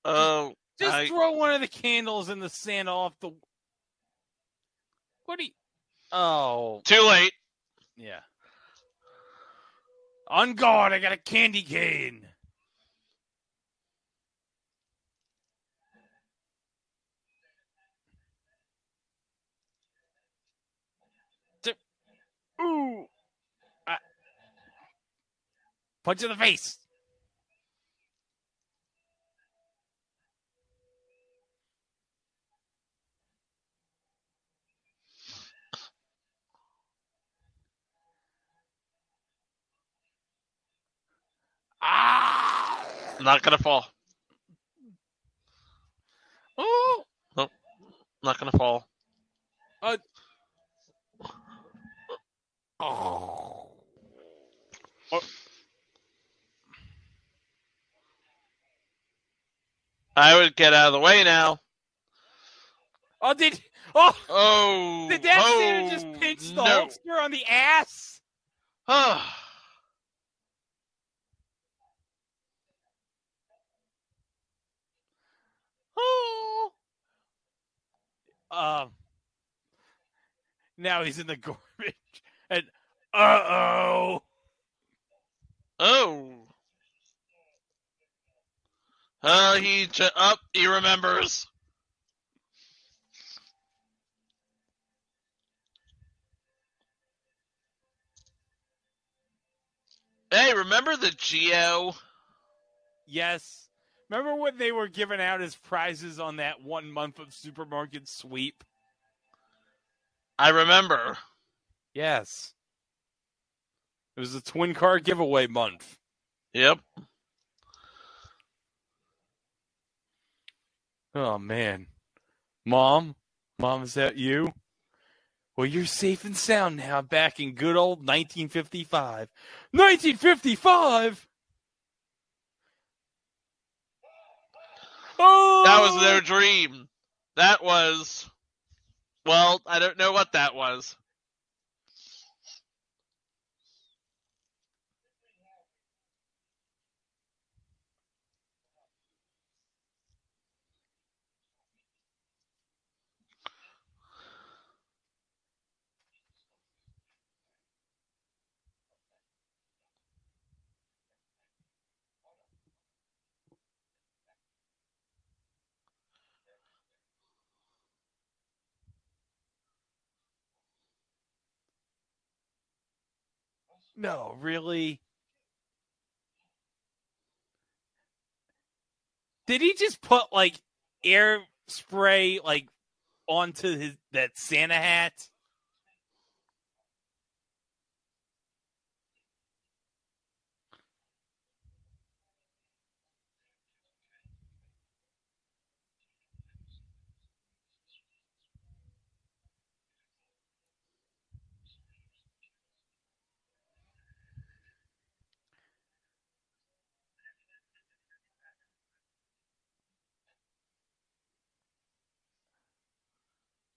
Speaker 7: oh,
Speaker 6: Just
Speaker 7: I-
Speaker 6: throw one of the candles in the sand off the. What do you? Oh,
Speaker 7: too late.
Speaker 6: yeah. On guard, I got a candy cane. Ooh. I- Punch in the face. Ah!
Speaker 7: Not gonna fall.
Speaker 6: Oh!
Speaker 7: Not gonna fall.
Speaker 6: Oh.
Speaker 7: I would get out of the way now.
Speaker 6: Oh, did oh
Speaker 7: Oh,
Speaker 6: did that
Speaker 7: oh,
Speaker 6: Santa just pinch the
Speaker 7: no.
Speaker 6: Hulkster on the ass? Oh. Um. Now he's in the garbage, and uh oh.
Speaker 7: oh. Uh, he up. he remembers. Hey, remember the Geo?
Speaker 6: Yes. Remember when they were giving out as prizes on that one month of supermarket sweep?
Speaker 7: I remember.
Speaker 6: Yes. It was a twin car giveaway month.
Speaker 7: Yep.
Speaker 6: Oh man, mom, mom, is that you? Well, you're safe and sound now, back in good old 1955. 1955. Oh,
Speaker 7: That was oh! their dream. That was. Well, I don't know what that was.
Speaker 6: No, really. Did he just put like air spray like onto his that Santa hat?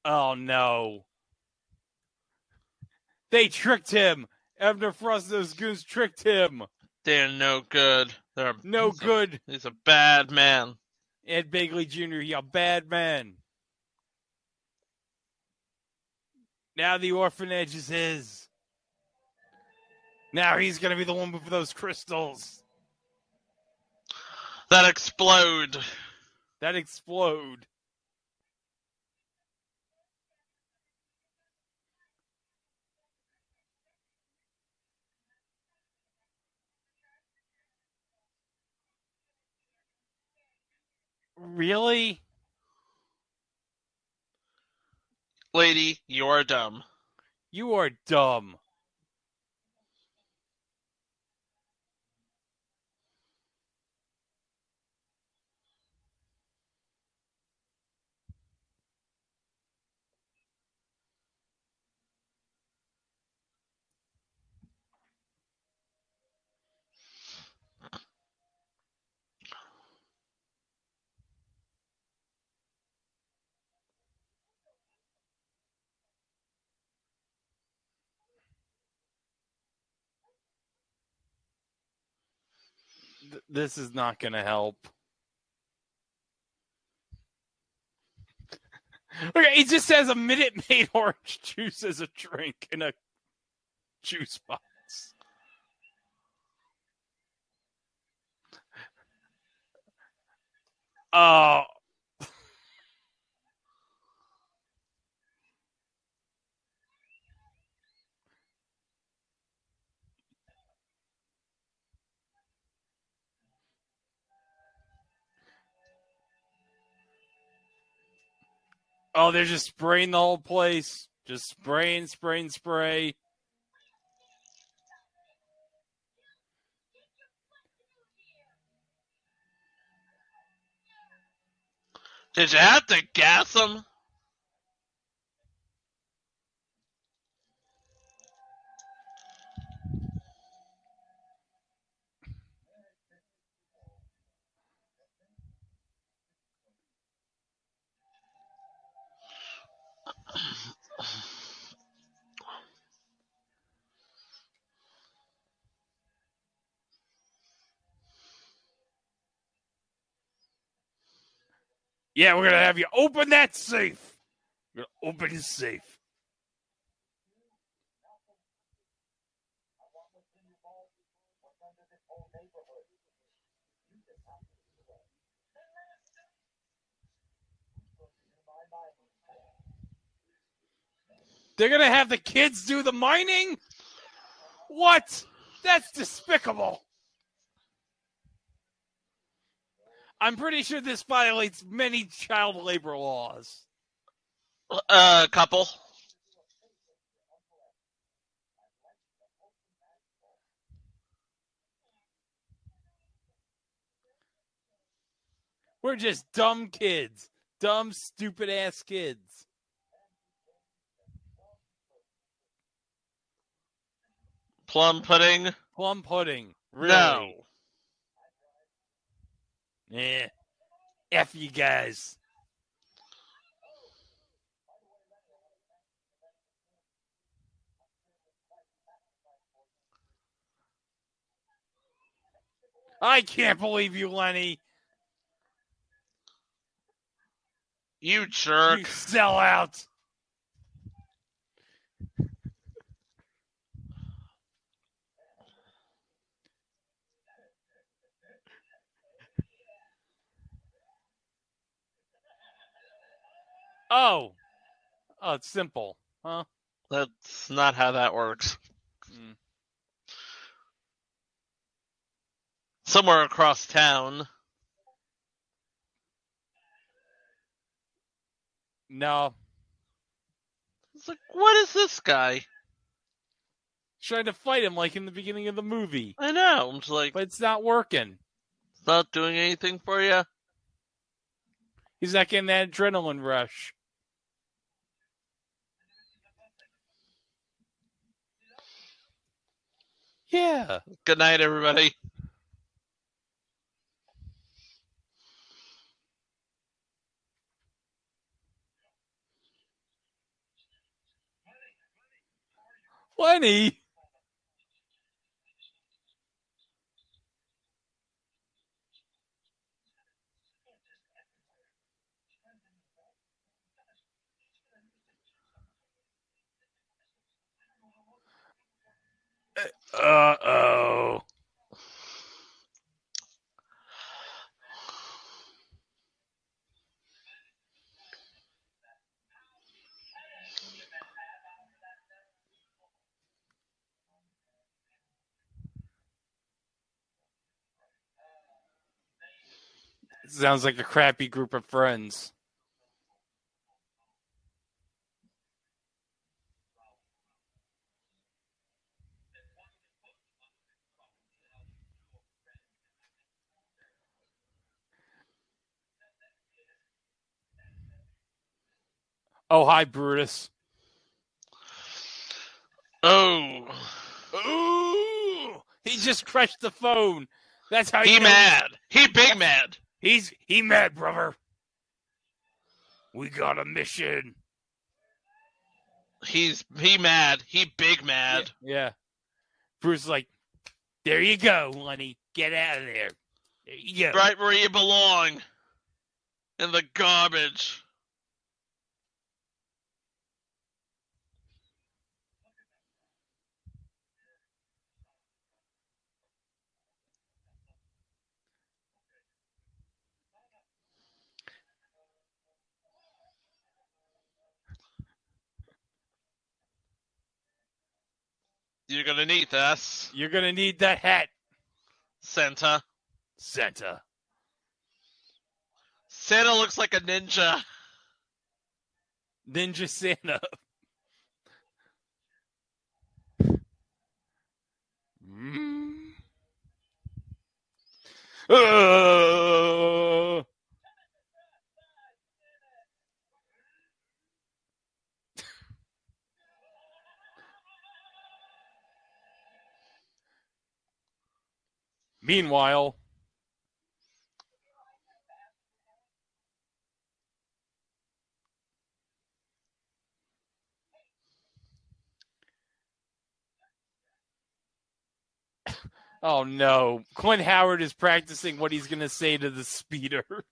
Speaker 6: Oh no. They tricked him. Ebner Frost and those goons tricked him.
Speaker 7: They're no good. They're
Speaker 6: No
Speaker 7: he's a-
Speaker 6: good.
Speaker 7: he's a bad man.
Speaker 6: Ed Begley Jr., he a bad man. Now the orphanage is his. Now he's gonna be the one with those crystals
Speaker 7: That explode.
Speaker 6: that explode. Really?
Speaker 7: Lady, you are dumb.
Speaker 6: You are dumb. Th- this is not going to help. (laughs) Okay, it just says a Minute Maid (laughs) orange juice as a drink in a juice box. Oh, oh, they're just spraying the whole place. Just spraying, spraying, spray.
Speaker 7: Did you have to gas him?
Speaker 6: Yeah, we're gonna have you open that safe. We're gonna open his safe. They're gonna have the kids do the mining? What? That's despicable. I'm pretty sure this violates many child labor laws.
Speaker 7: A couple.
Speaker 6: We're just dumb kids. Dumb, stupid ass kids.
Speaker 7: Plum pudding?
Speaker 6: Plum pudding. Really?
Speaker 7: No.
Speaker 6: Eh. F you guys. I can't believe you, Lenny.
Speaker 7: You jerk.
Speaker 6: You sell out. Oh. Oh, it's simple. Huh?
Speaker 7: That's not how that works.
Speaker 6: Mm.
Speaker 7: Somewhere across town.
Speaker 6: No.
Speaker 7: It's like, what is this guy?
Speaker 6: Trying to fight him like in the beginning of the movie.
Speaker 7: I know. I'm just like,
Speaker 6: But it's not working.
Speaker 7: it's not doing anything for you.
Speaker 6: He's not getting that adrenaline rush. Yeah.
Speaker 7: Good night, everybody.
Speaker 6: Lenny. Uh oh. Sounds like a crappy group of friends. Oh, hi, Brutus.
Speaker 7: Oh,
Speaker 6: Ooh, he just crushed the phone. That's how
Speaker 7: he mad. He big mad.
Speaker 6: He's he mad, brother. We got a mission.
Speaker 7: He's he mad. He big mad.
Speaker 6: Yeah. Bruce is like, there you go, Lenny. Get out of there. There you go.
Speaker 7: Right where you belong. In the garbage. You're gonna need this,
Speaker 6: You're gonna need that hat,
Speaker 7: Santa.
Speaker 6: Santa.
Speaker 7: Santa looks like a ninja.
Speaker 6: Ninja Santa. (laughs) Mm. Uh. Meanwhile, (laughs) oh no, Clint Howard is practicing what he's going to say to the speeder. (laughs)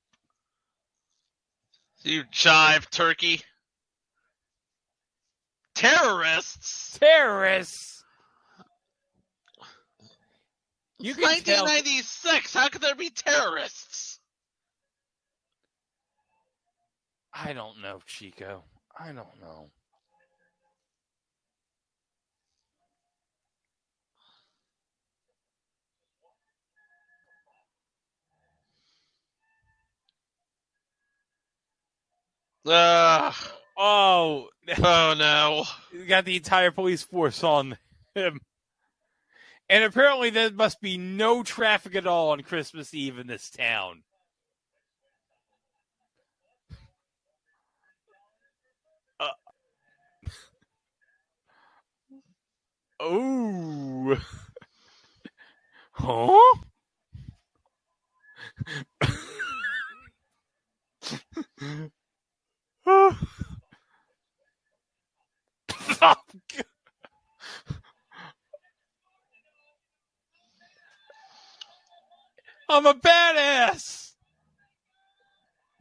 Speaker 7: You jive turkey. Terrorists.
Speaker 6: Terrorists. You can tell.
Speaker 7: 1996. How could there be terrorists?
Speaker 6: I don't know, Chico. I don't know.
Speaker 7: Ugh.
Speaker 6: Oh, (laughs)
Speaker 7: Oh no.
Speaker 6: you got the entire police force on him. And apparently, there must be no traffic at all on Christmas Eve in this town. Uh, oh. huh? oh. (laughs) (laughs) oh, God. I'm a badass.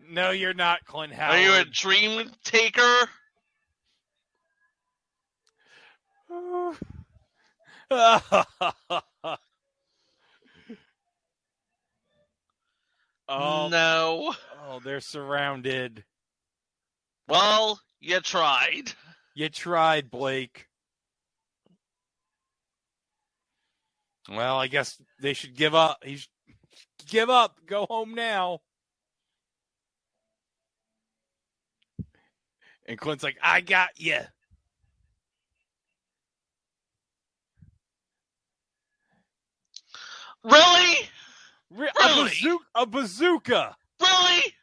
Speaker 6: No, you're not, Clint Howard.
Speaker 7: Are you a dream taker? (laughs)
Speaker 6: oh,
Speaker 7: No.
Speaker 6: oh, they're surrounded.
Speaker 7: Well, you tried.
Speaker 6: You tried, Blake. Well, I guess they should give up. He give up. Go home now. And Clint's like, I got you.
Speaker 7: Really?
Speaker 6: Re- A,
Speaker 7: Really?
Speaker 6: bazooka, a bazooka.
Speaker 7: Really?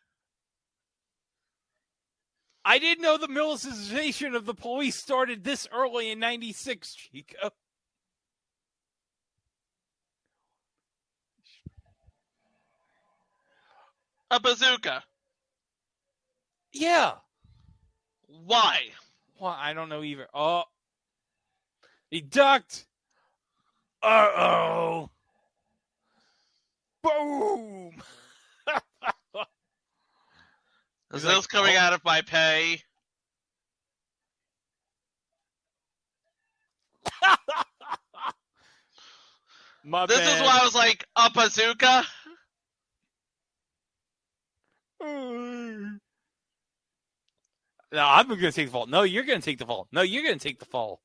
Speaker 6: I didn't know the militarization of the police started this early in 96, Chico.
Speaker 7: A bazooka.
Speaker 6: Yeah.
Speaker 7: Why?
Speaker 6: Well, I don't know either. Oh. He ducked. Uh oh. Boom. (laughs)
Speaker 7: Is
Speaker 6: He's like,
Speaker 7: this coming
Speaker 6: "Oh."
Speaker 7: out of my pay? (laughs)
Speaker 6: My
Speaker 7: This
Speaker 6: bad.
Speaker 7: is why I was like, a bazooka?
Speaker 6: No, I'm going to take the fall. No, you're going to take the fall. No, you're going to take the fall.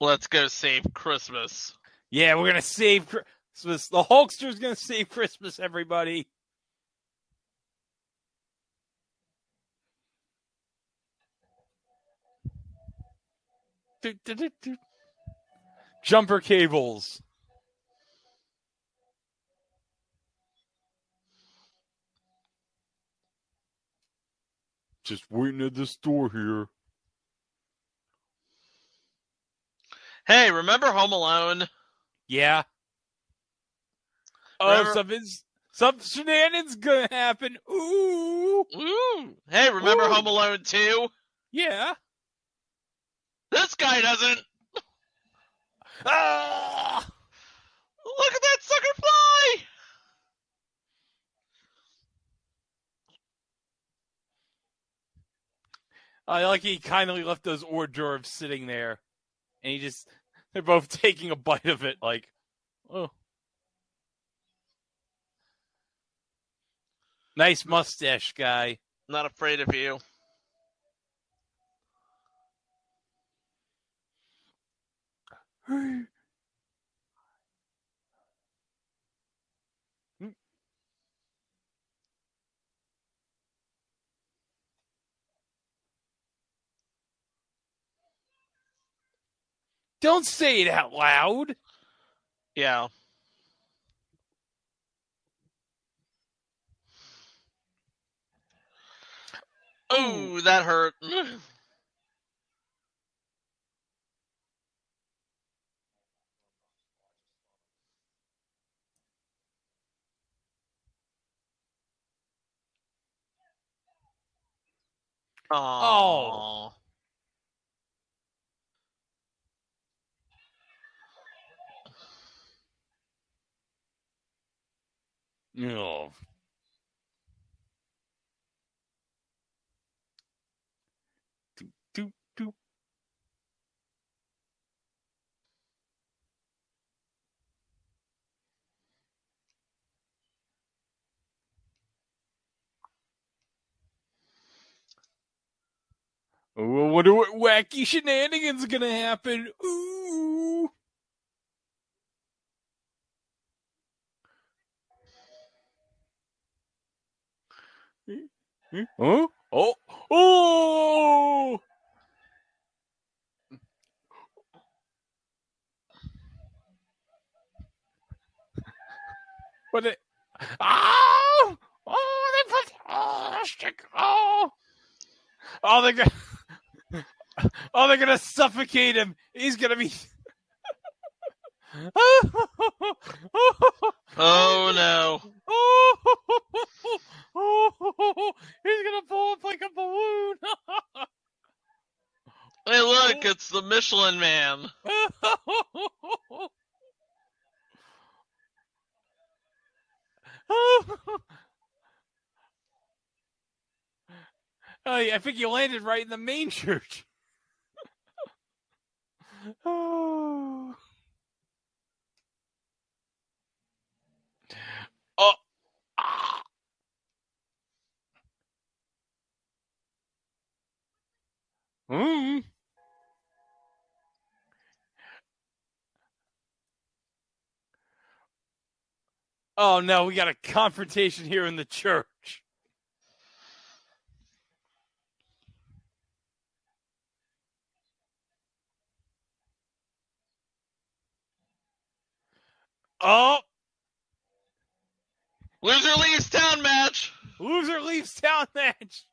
Speaker 7: Let's go save Christmas.
Speaker 6: Yeah, we're going to save Christmas. The Hulkster's going to save Christmas, everybody. Do, do, do, do. Jumper cables. Just waiting at the store here.
Speaker 7: Hey, remember Home Alone?
Speaker 6: Yeah. Oh,
Speaker 7: Remember-
Speaker 6: something's some shenanigans gonna happen. Ooh.
Speaker 7: Ooh. Hey, remember
Speaker 6: Ooh.
Speaker 7: Home Alone 2?
Speaker 6: Yeah.
Speaker 7: This guy doesn't.
Speaker 6: Ah!
Speaker 7: Look at that sucker fly!
Speaker 6: I like he kindly left those hors d'oeuvres sitting there, and he just they're both (laughs) taking a bite of it, like, oh, nice mustache guy.
Speaker 7: Not afraid of you. Hmm.
Speaker 6: Don't say it out loud.
Speaker 7: Yeah. Oh, that hurt. Oh.
Speaker 6: Oh. Ooh, I wonder what wacky shenanigans gonna happen. Ooh. Huh? Oh, oh! What? they! oh, oh, they put oh, stick, oh, oh, they got. Oh, they're gonna suffocate him. He's gonna be. (laughs)
Speaker 7: Oh no. (laughs)
Speaker 6: He's gonna blow up like a balloon. (laughs)
Speaker 7: Hey, look, it's the Michelin Man.
Speaker 6: Oh, I think you landed right in the main church. Oh. (sighs) Oh. Ah. Mm. Oh no, we got a confrontation here in the church. Oh,
Speaker 7: Loser leaves town match.
Speaker 6: loser leaves town match.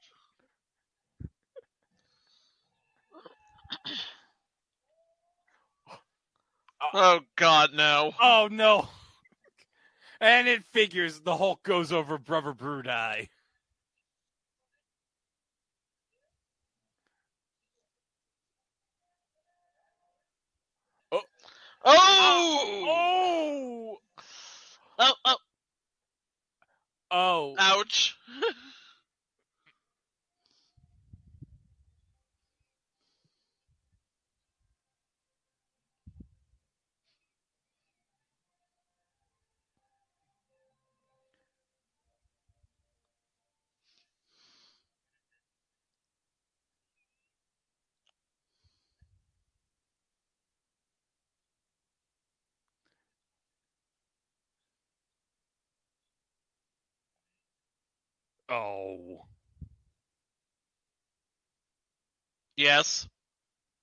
Speaker 7: Oh God, no.
Speaker 6: Oh no. And it figures the Hulk goes over Brother Bruti.
Speaker 7: Oh!
Speaker 6: Oh!
Speaker 7: Oh! Oh!
Speaker 6: Oh.
Speaker 7: Ouch! (laughs)
Speaker 6: Oh.
Speaker 7: Yes.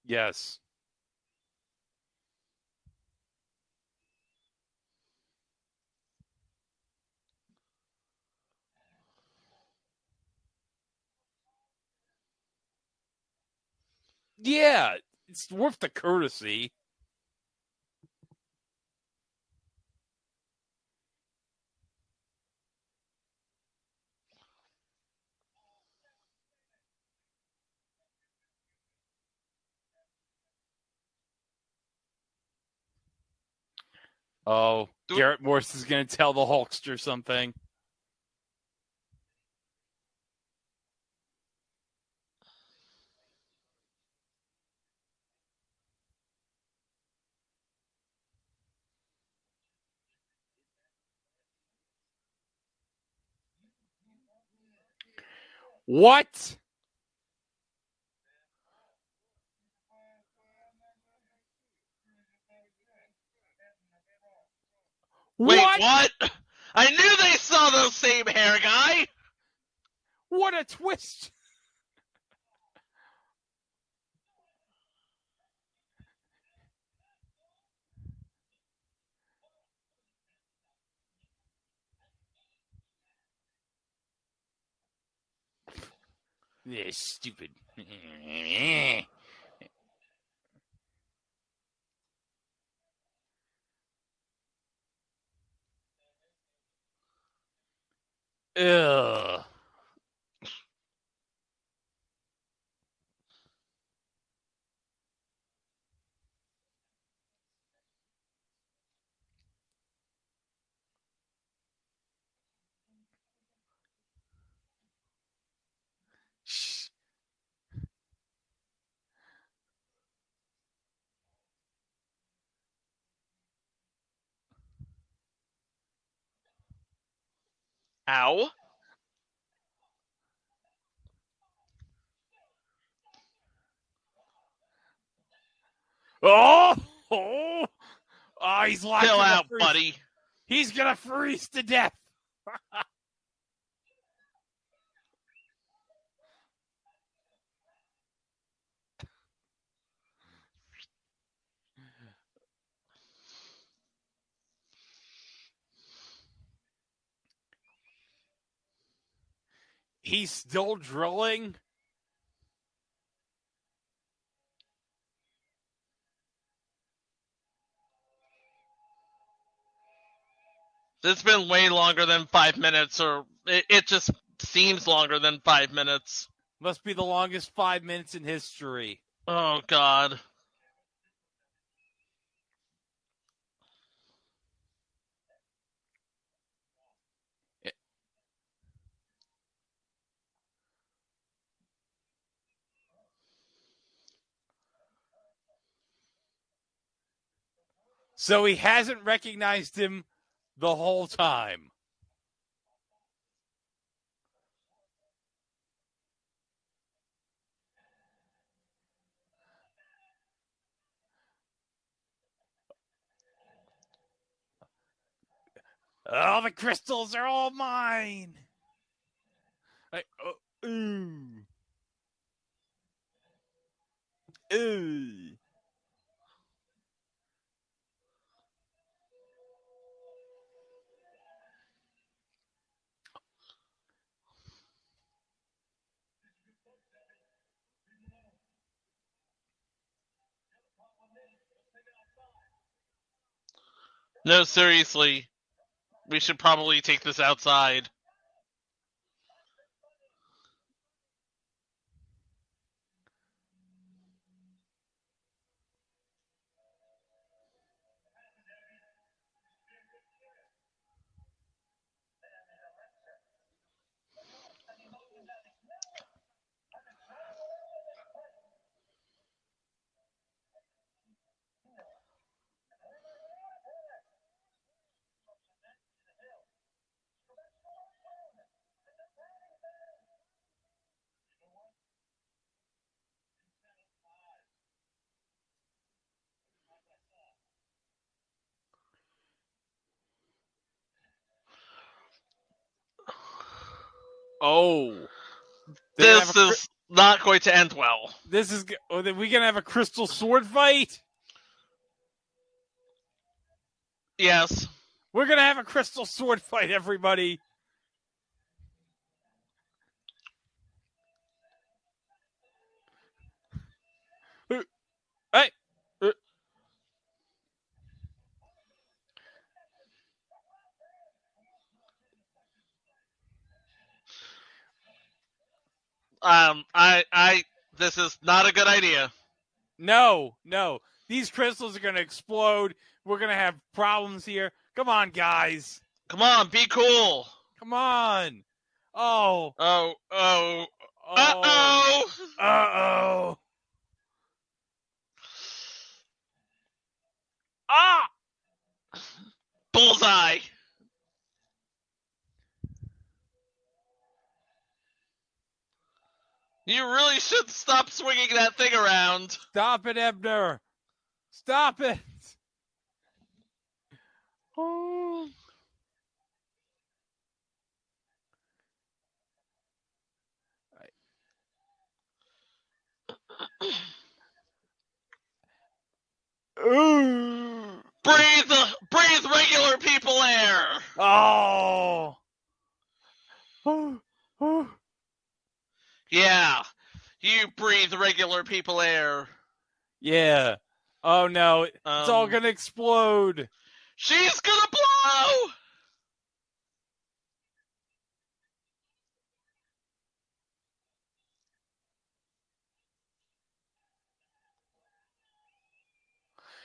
Speaker 6: Yes. Yeah, it's worth the courtesy. Oh,
Speaker 7: Do-
Speaker 6: Garrett Morris is going to tell the Hulkster something. What?
Speaker 7: Wait,
Speaker 6: what?
Speaker 7: what? I knew they saw those same hair guy.
Speaker 6: What a twist! (laughs) Yeah, stupid. (laughs) Ugh.
Speaker 7: Ow.
Speaker 6: Oh! Oh! Oh, he's locked
Speaker 7: Chill out,
Speaker 6: freeze.
Speaker 7: buddy.
Speaker 6: He's gonna freeze to death. (laughs) he's still drilling.
Speaker 7: It's been way longer than five minutes, or it, it just seems longer than five minutes.
Speaker 6: Must be the longest five minutes in history.
Speaker 7: Oh God.
Speaker 6: So he hasn't recognized him the whole time. All the crystals are all mine. I, oh, ooh. Ooh.
Speaker 7: No, seriously. We should probably take this outside.
Speaker 6: Oh.
Speaker 7: This
Speaker 6: a
Speaker 7: is not going to end well.
Speaker 6: This is. g- Oh, we gonna have a crystal sword fight.
Speaker 7: Yes.
Speaker 6: We're gonna have a crystal sword fight, everybody.
Speaker 7: Um. I. I. This is not a good idea.
Speaker 6: No, no. These crystals are gonna explode. We're gonna have problems here. Come on, guys.
Speaker 7: Come on, be cool.
Speaker 6: Come on. Oh.
Speaker 7: Oh. Oh.
Speaker 6: Oh.
Speaker 7: Uh oh.
Speaker 6: Uh oh. Ah!
Speaker 7: Bullseye. You really should stop swinging that thing around.
Speaker 6: Stop it, Ebner. Stop it. Oh. (sighs) Ooh.
Speaker 7: Breathe, breathe regular people air.
Speaker 6: Oh. (sighs) Oh. Oh.
Speaker 7: Yeah, you breathe regular people air.
Speaker 6: Yeah. Oh no, it's all
Speaker 7: Um,
Speaker 6: gonna explode.
Speaker 7: She's gonna blow.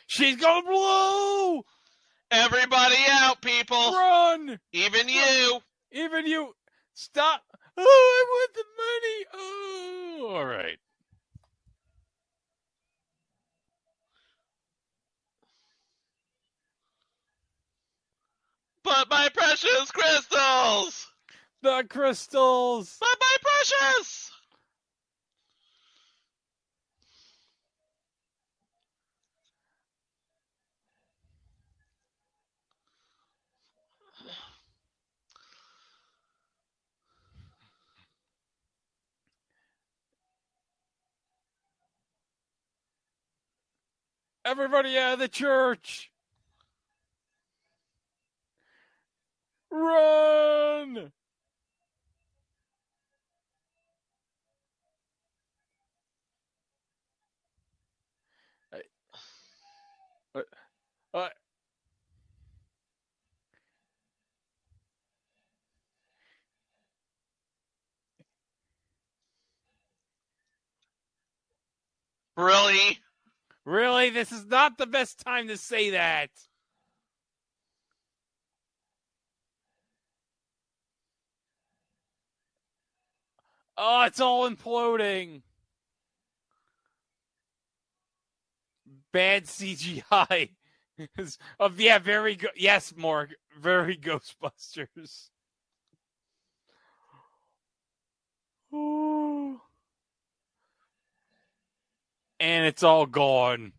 Speaker 6: She's gonna blow.
Speaker 7: Everybody out, people.
Speaker 6: Run.
Speaker 7: Even you.
Speaker 6: Even you. Stop. Oh, I want the money. Oh, all right.
Speaker 7: But my precious crystals.
Speaker 6: The crystals.
Speaker 7: But my precious.
Speaker 6: Everybody out of the church! Run!
Speaker 7: Really?
Speaker 6: Really, this is not the best time to say that. Oh, it's all imploding. Bad CGI. of yeah, very good. Yes, Mark, very Ghostbusters. Ooh. (sighs) And it's all gone.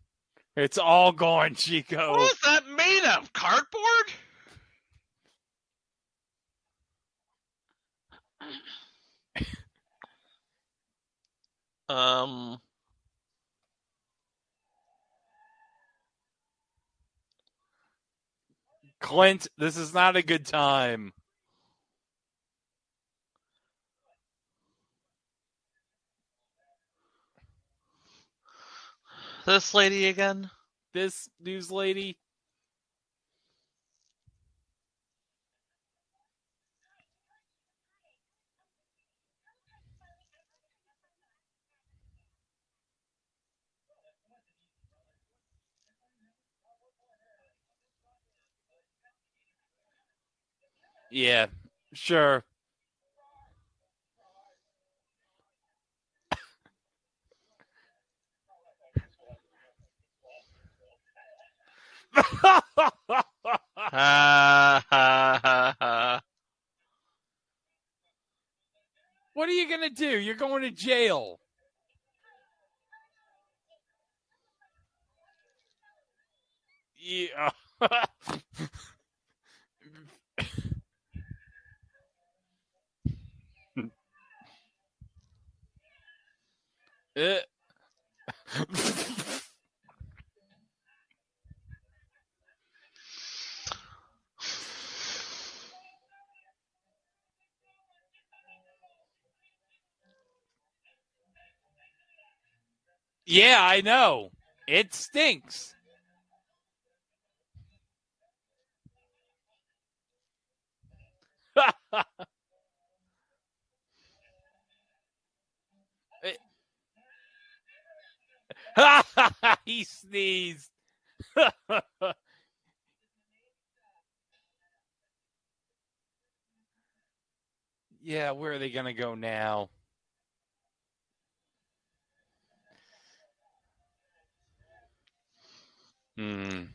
Speaker 6: It's all gone, Chico.
Speaker 7: What is that made of? Cardboard? um.
Speaker 6: Clint, this is not a good time.
Speaker 7: This lady again?
Speaker 6: This news lady. Yeah, sure. (laughs) what are you going to do? You're going to jail. Yeah. Eh. (laughs) (laughs) yeah, I know. It stinks. (laughs) he sneezed. (laughs) yeah, where are they going to go now? Hmm.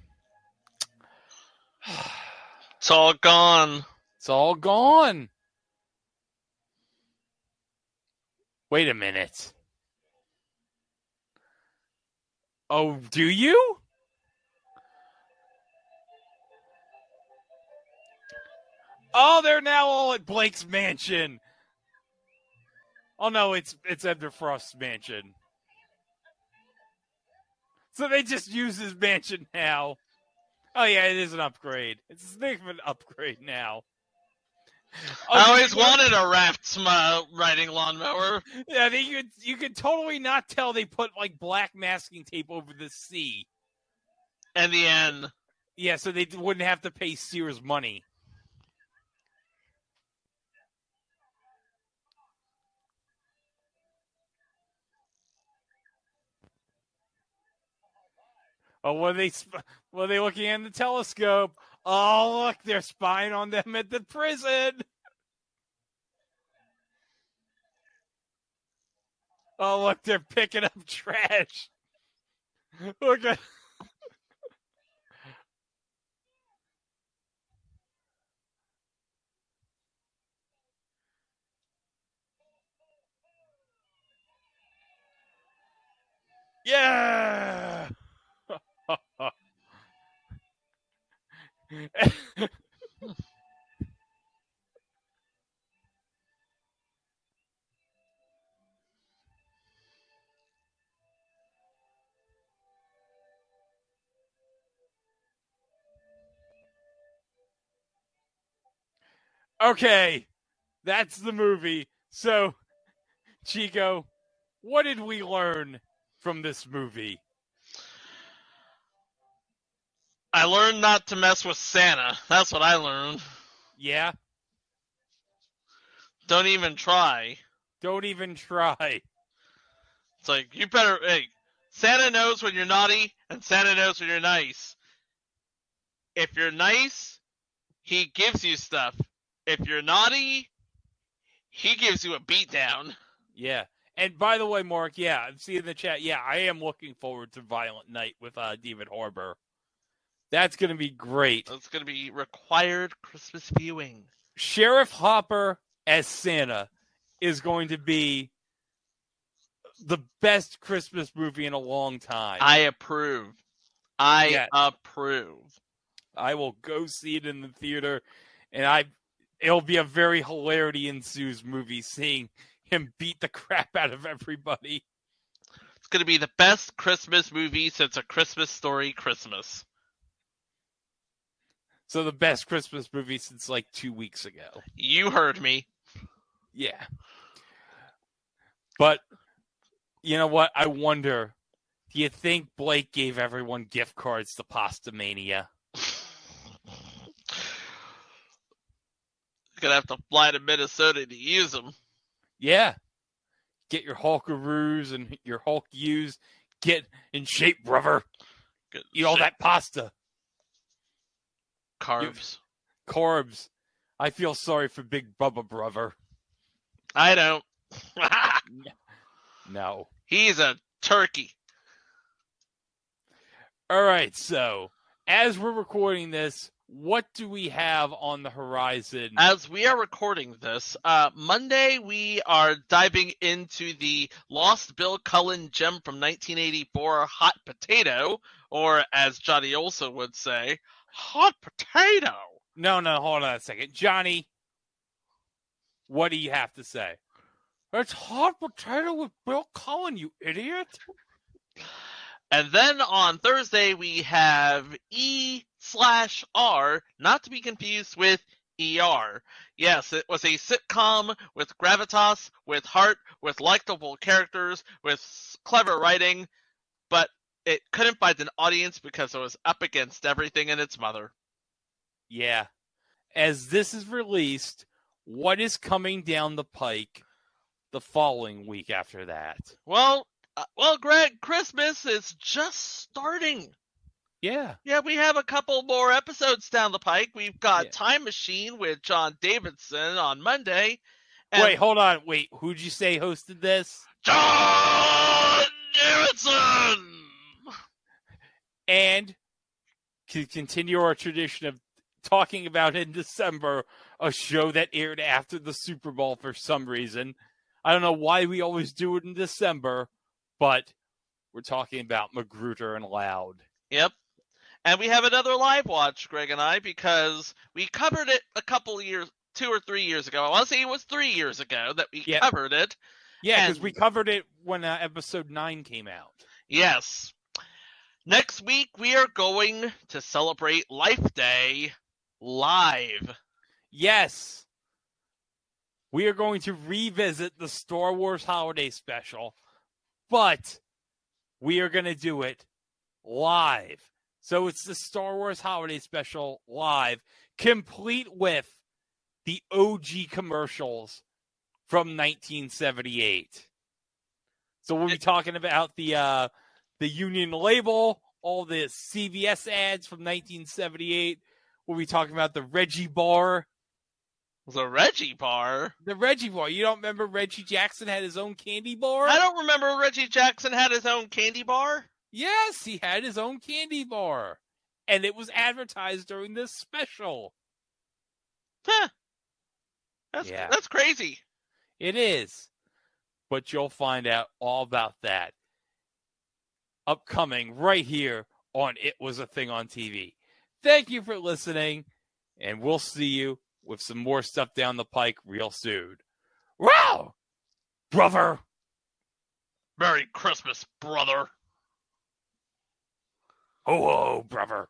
Speaker 7: It's all gone.
Speaker 6: It's all gone. Wait a minute. Oh, do you? Oh, they're now all at Blake's mansion. Oh no, it's it's Ebner Frost's mansion. So they just use his mansion now. Oh yeah, it is an upgrade. It's a significant upgrade now. Oh,
Speaker 7: I always wanted a raft uh, riding lawnmower.
Speaker 6: Yeah, they, you could you could totally not tell they put like black masking tape over the C.
Speaker 7: And the end.
Speaker 6: Yeah, so they wouldn't have to pay Sears money. Oh, were they were they looking in the telescope? Oh, look, they're spying on them at the prison. Oh, look, they're picking up trash. Look at. Yeah. Okay, that's the movie. So, Chico, what did we learn from this movie?
Speaker 7: I learned not to mess with Santa. That's what I learned.
Speaker 6: Yeah,
Speaker 7: Don't even try.
Speaker 6: don't even try.
Speaker 7: It's like you better. Hey, Santa knows when you're naughty, and Santa knows when you're nice. If you're nice, he gives you stuff. If you're naughty, he gives you a beatdown.
Speaker 6: Yeah. And by the way, Mark, yeah, I'm seeing the chat. Yeah, I am looking forward to Violent Night with uh, David Harbour. That's going to be great.
Speaker 7: That's going to be required Christmas viewing.
Speaker 6: Sheriff Hopper as Santa is going to be the best Christmas movie in a long time.
Speaker 7: I approve. I
Speaker 6: Yeah.
Speaker 7: approve.
Speaker 6: I will go see it in the theater, and I it'll be a very hilarity ensues movie seeing him beat the (laughs) crap out of everybody.
Speaker 7: It's going to be the best Christmas movie since A Christmas Story Christmas.
Speaker 6: So the best Christmas movie since like two weeks ago.
Speaker 7: You heard me.
Speaker 6: Yeah. But you know what? I wonder. Do you think Blake gave everyone gift cards to Pasta Mania?
Speaker 7: Gonna have to fly to Minnesota to use them.
Speaker 6: Yeah. Get your Hulkaroos and your Hulk. Get in shape, brother. Eat all that pasta.
Speaker 7: Carbs.
Speaker 6: Corbs. I feel sorry for Big Bubba, brother.
Speaker 7: I don't. (laughs)
Speaker 6: No.
Speaker 7: He's a turkey.
Speaker 6: All right, so as we're recording this, what do we have on the horizon?
Speaker 7: As we are recording this, uh, Monday we are diving into the Lost Bill Cullen gem from 1984, Hot Potato, or as Johnny Olson would say, Hot Potato.
Speaker 6: No, no, hold on a second. Johnny, what do you have to say? It's hot potato with Bill Cullen, you idiot.
Speaker 7: And then on Thursday we have E slash R, not to be confused with ER. Yes, it was a sitcom with gravitas, with heart, with likable characters, with clever writing, but it couldn't find an audience because it was up against everything and its mother.
Speaker 6: Yeah. As this is released, what is coming down the pike the following week after that?
Speaker 7: Well, uh, well, Greg, Christmas is just starting.
Speaker 6: Yeah.
Speaker 7: Yeah, we have a couple more episodes down the pike. We've got
Speaker 6: Yeah.
Speaker 7: Time Machine with John Davidson on Monday. and-
Speaker 6: Wait, hold on. Wait, who'd you say hosted this?
Speaker 7: John Davidson.
Speaker 6: And to continue our tradition of talking about in December a show that aired after the Super Bowl for some reason. I don't know why we always do it in December, but we're talking about MacGruder and Loud.
Speaker 7: Yep. And we have another live watch, Greg and I, because we covered it a couple years, two or three years ago. I want to say it was three years ago that we
Speaker 6: Yeah.
Speaker 7: covered it.
Speaker 6: Yeah, because
Speaker 7: And-
Speaker 6: we covered it when uh, episode nine came out.
Speaker 7: Yes. Next week we are going to celebrate Life Day live.
Speaker 6: Yes. We are going to revisit the Star Wars holiday special, but we are going to do it live. So it's the Star Wars holiday special live, complete with the OG commercials from 1978. So we'll be talking about the uh, the Union label, all the CVS ads from 1978. We'll be talking about the Reggie bar.
Speaker 7: The Reggie bar.
Speaker 6: The Reggie bar. You don't remember Reggie Jackson had his own candy bar?
Speaker 7: I don't remember Reggie Jackson had his own candy bar.
Speaker 6: Yes, he had his own candy bar. And it was advertised during this special.
Speaker 7: Huh. That's
Speaker 6: Yeah.
Speaker 7: that's crazy.
Speaker 6: It is. But you'll find out all about that upcoming right here on It Was a Thing on TV. Thank you for listening, and we'll see you with some more stuff down the pike real soon. Wow! Brother!
Speaker 7: Merry Christmas, brother.
Speaker 6: Ho ho, brother!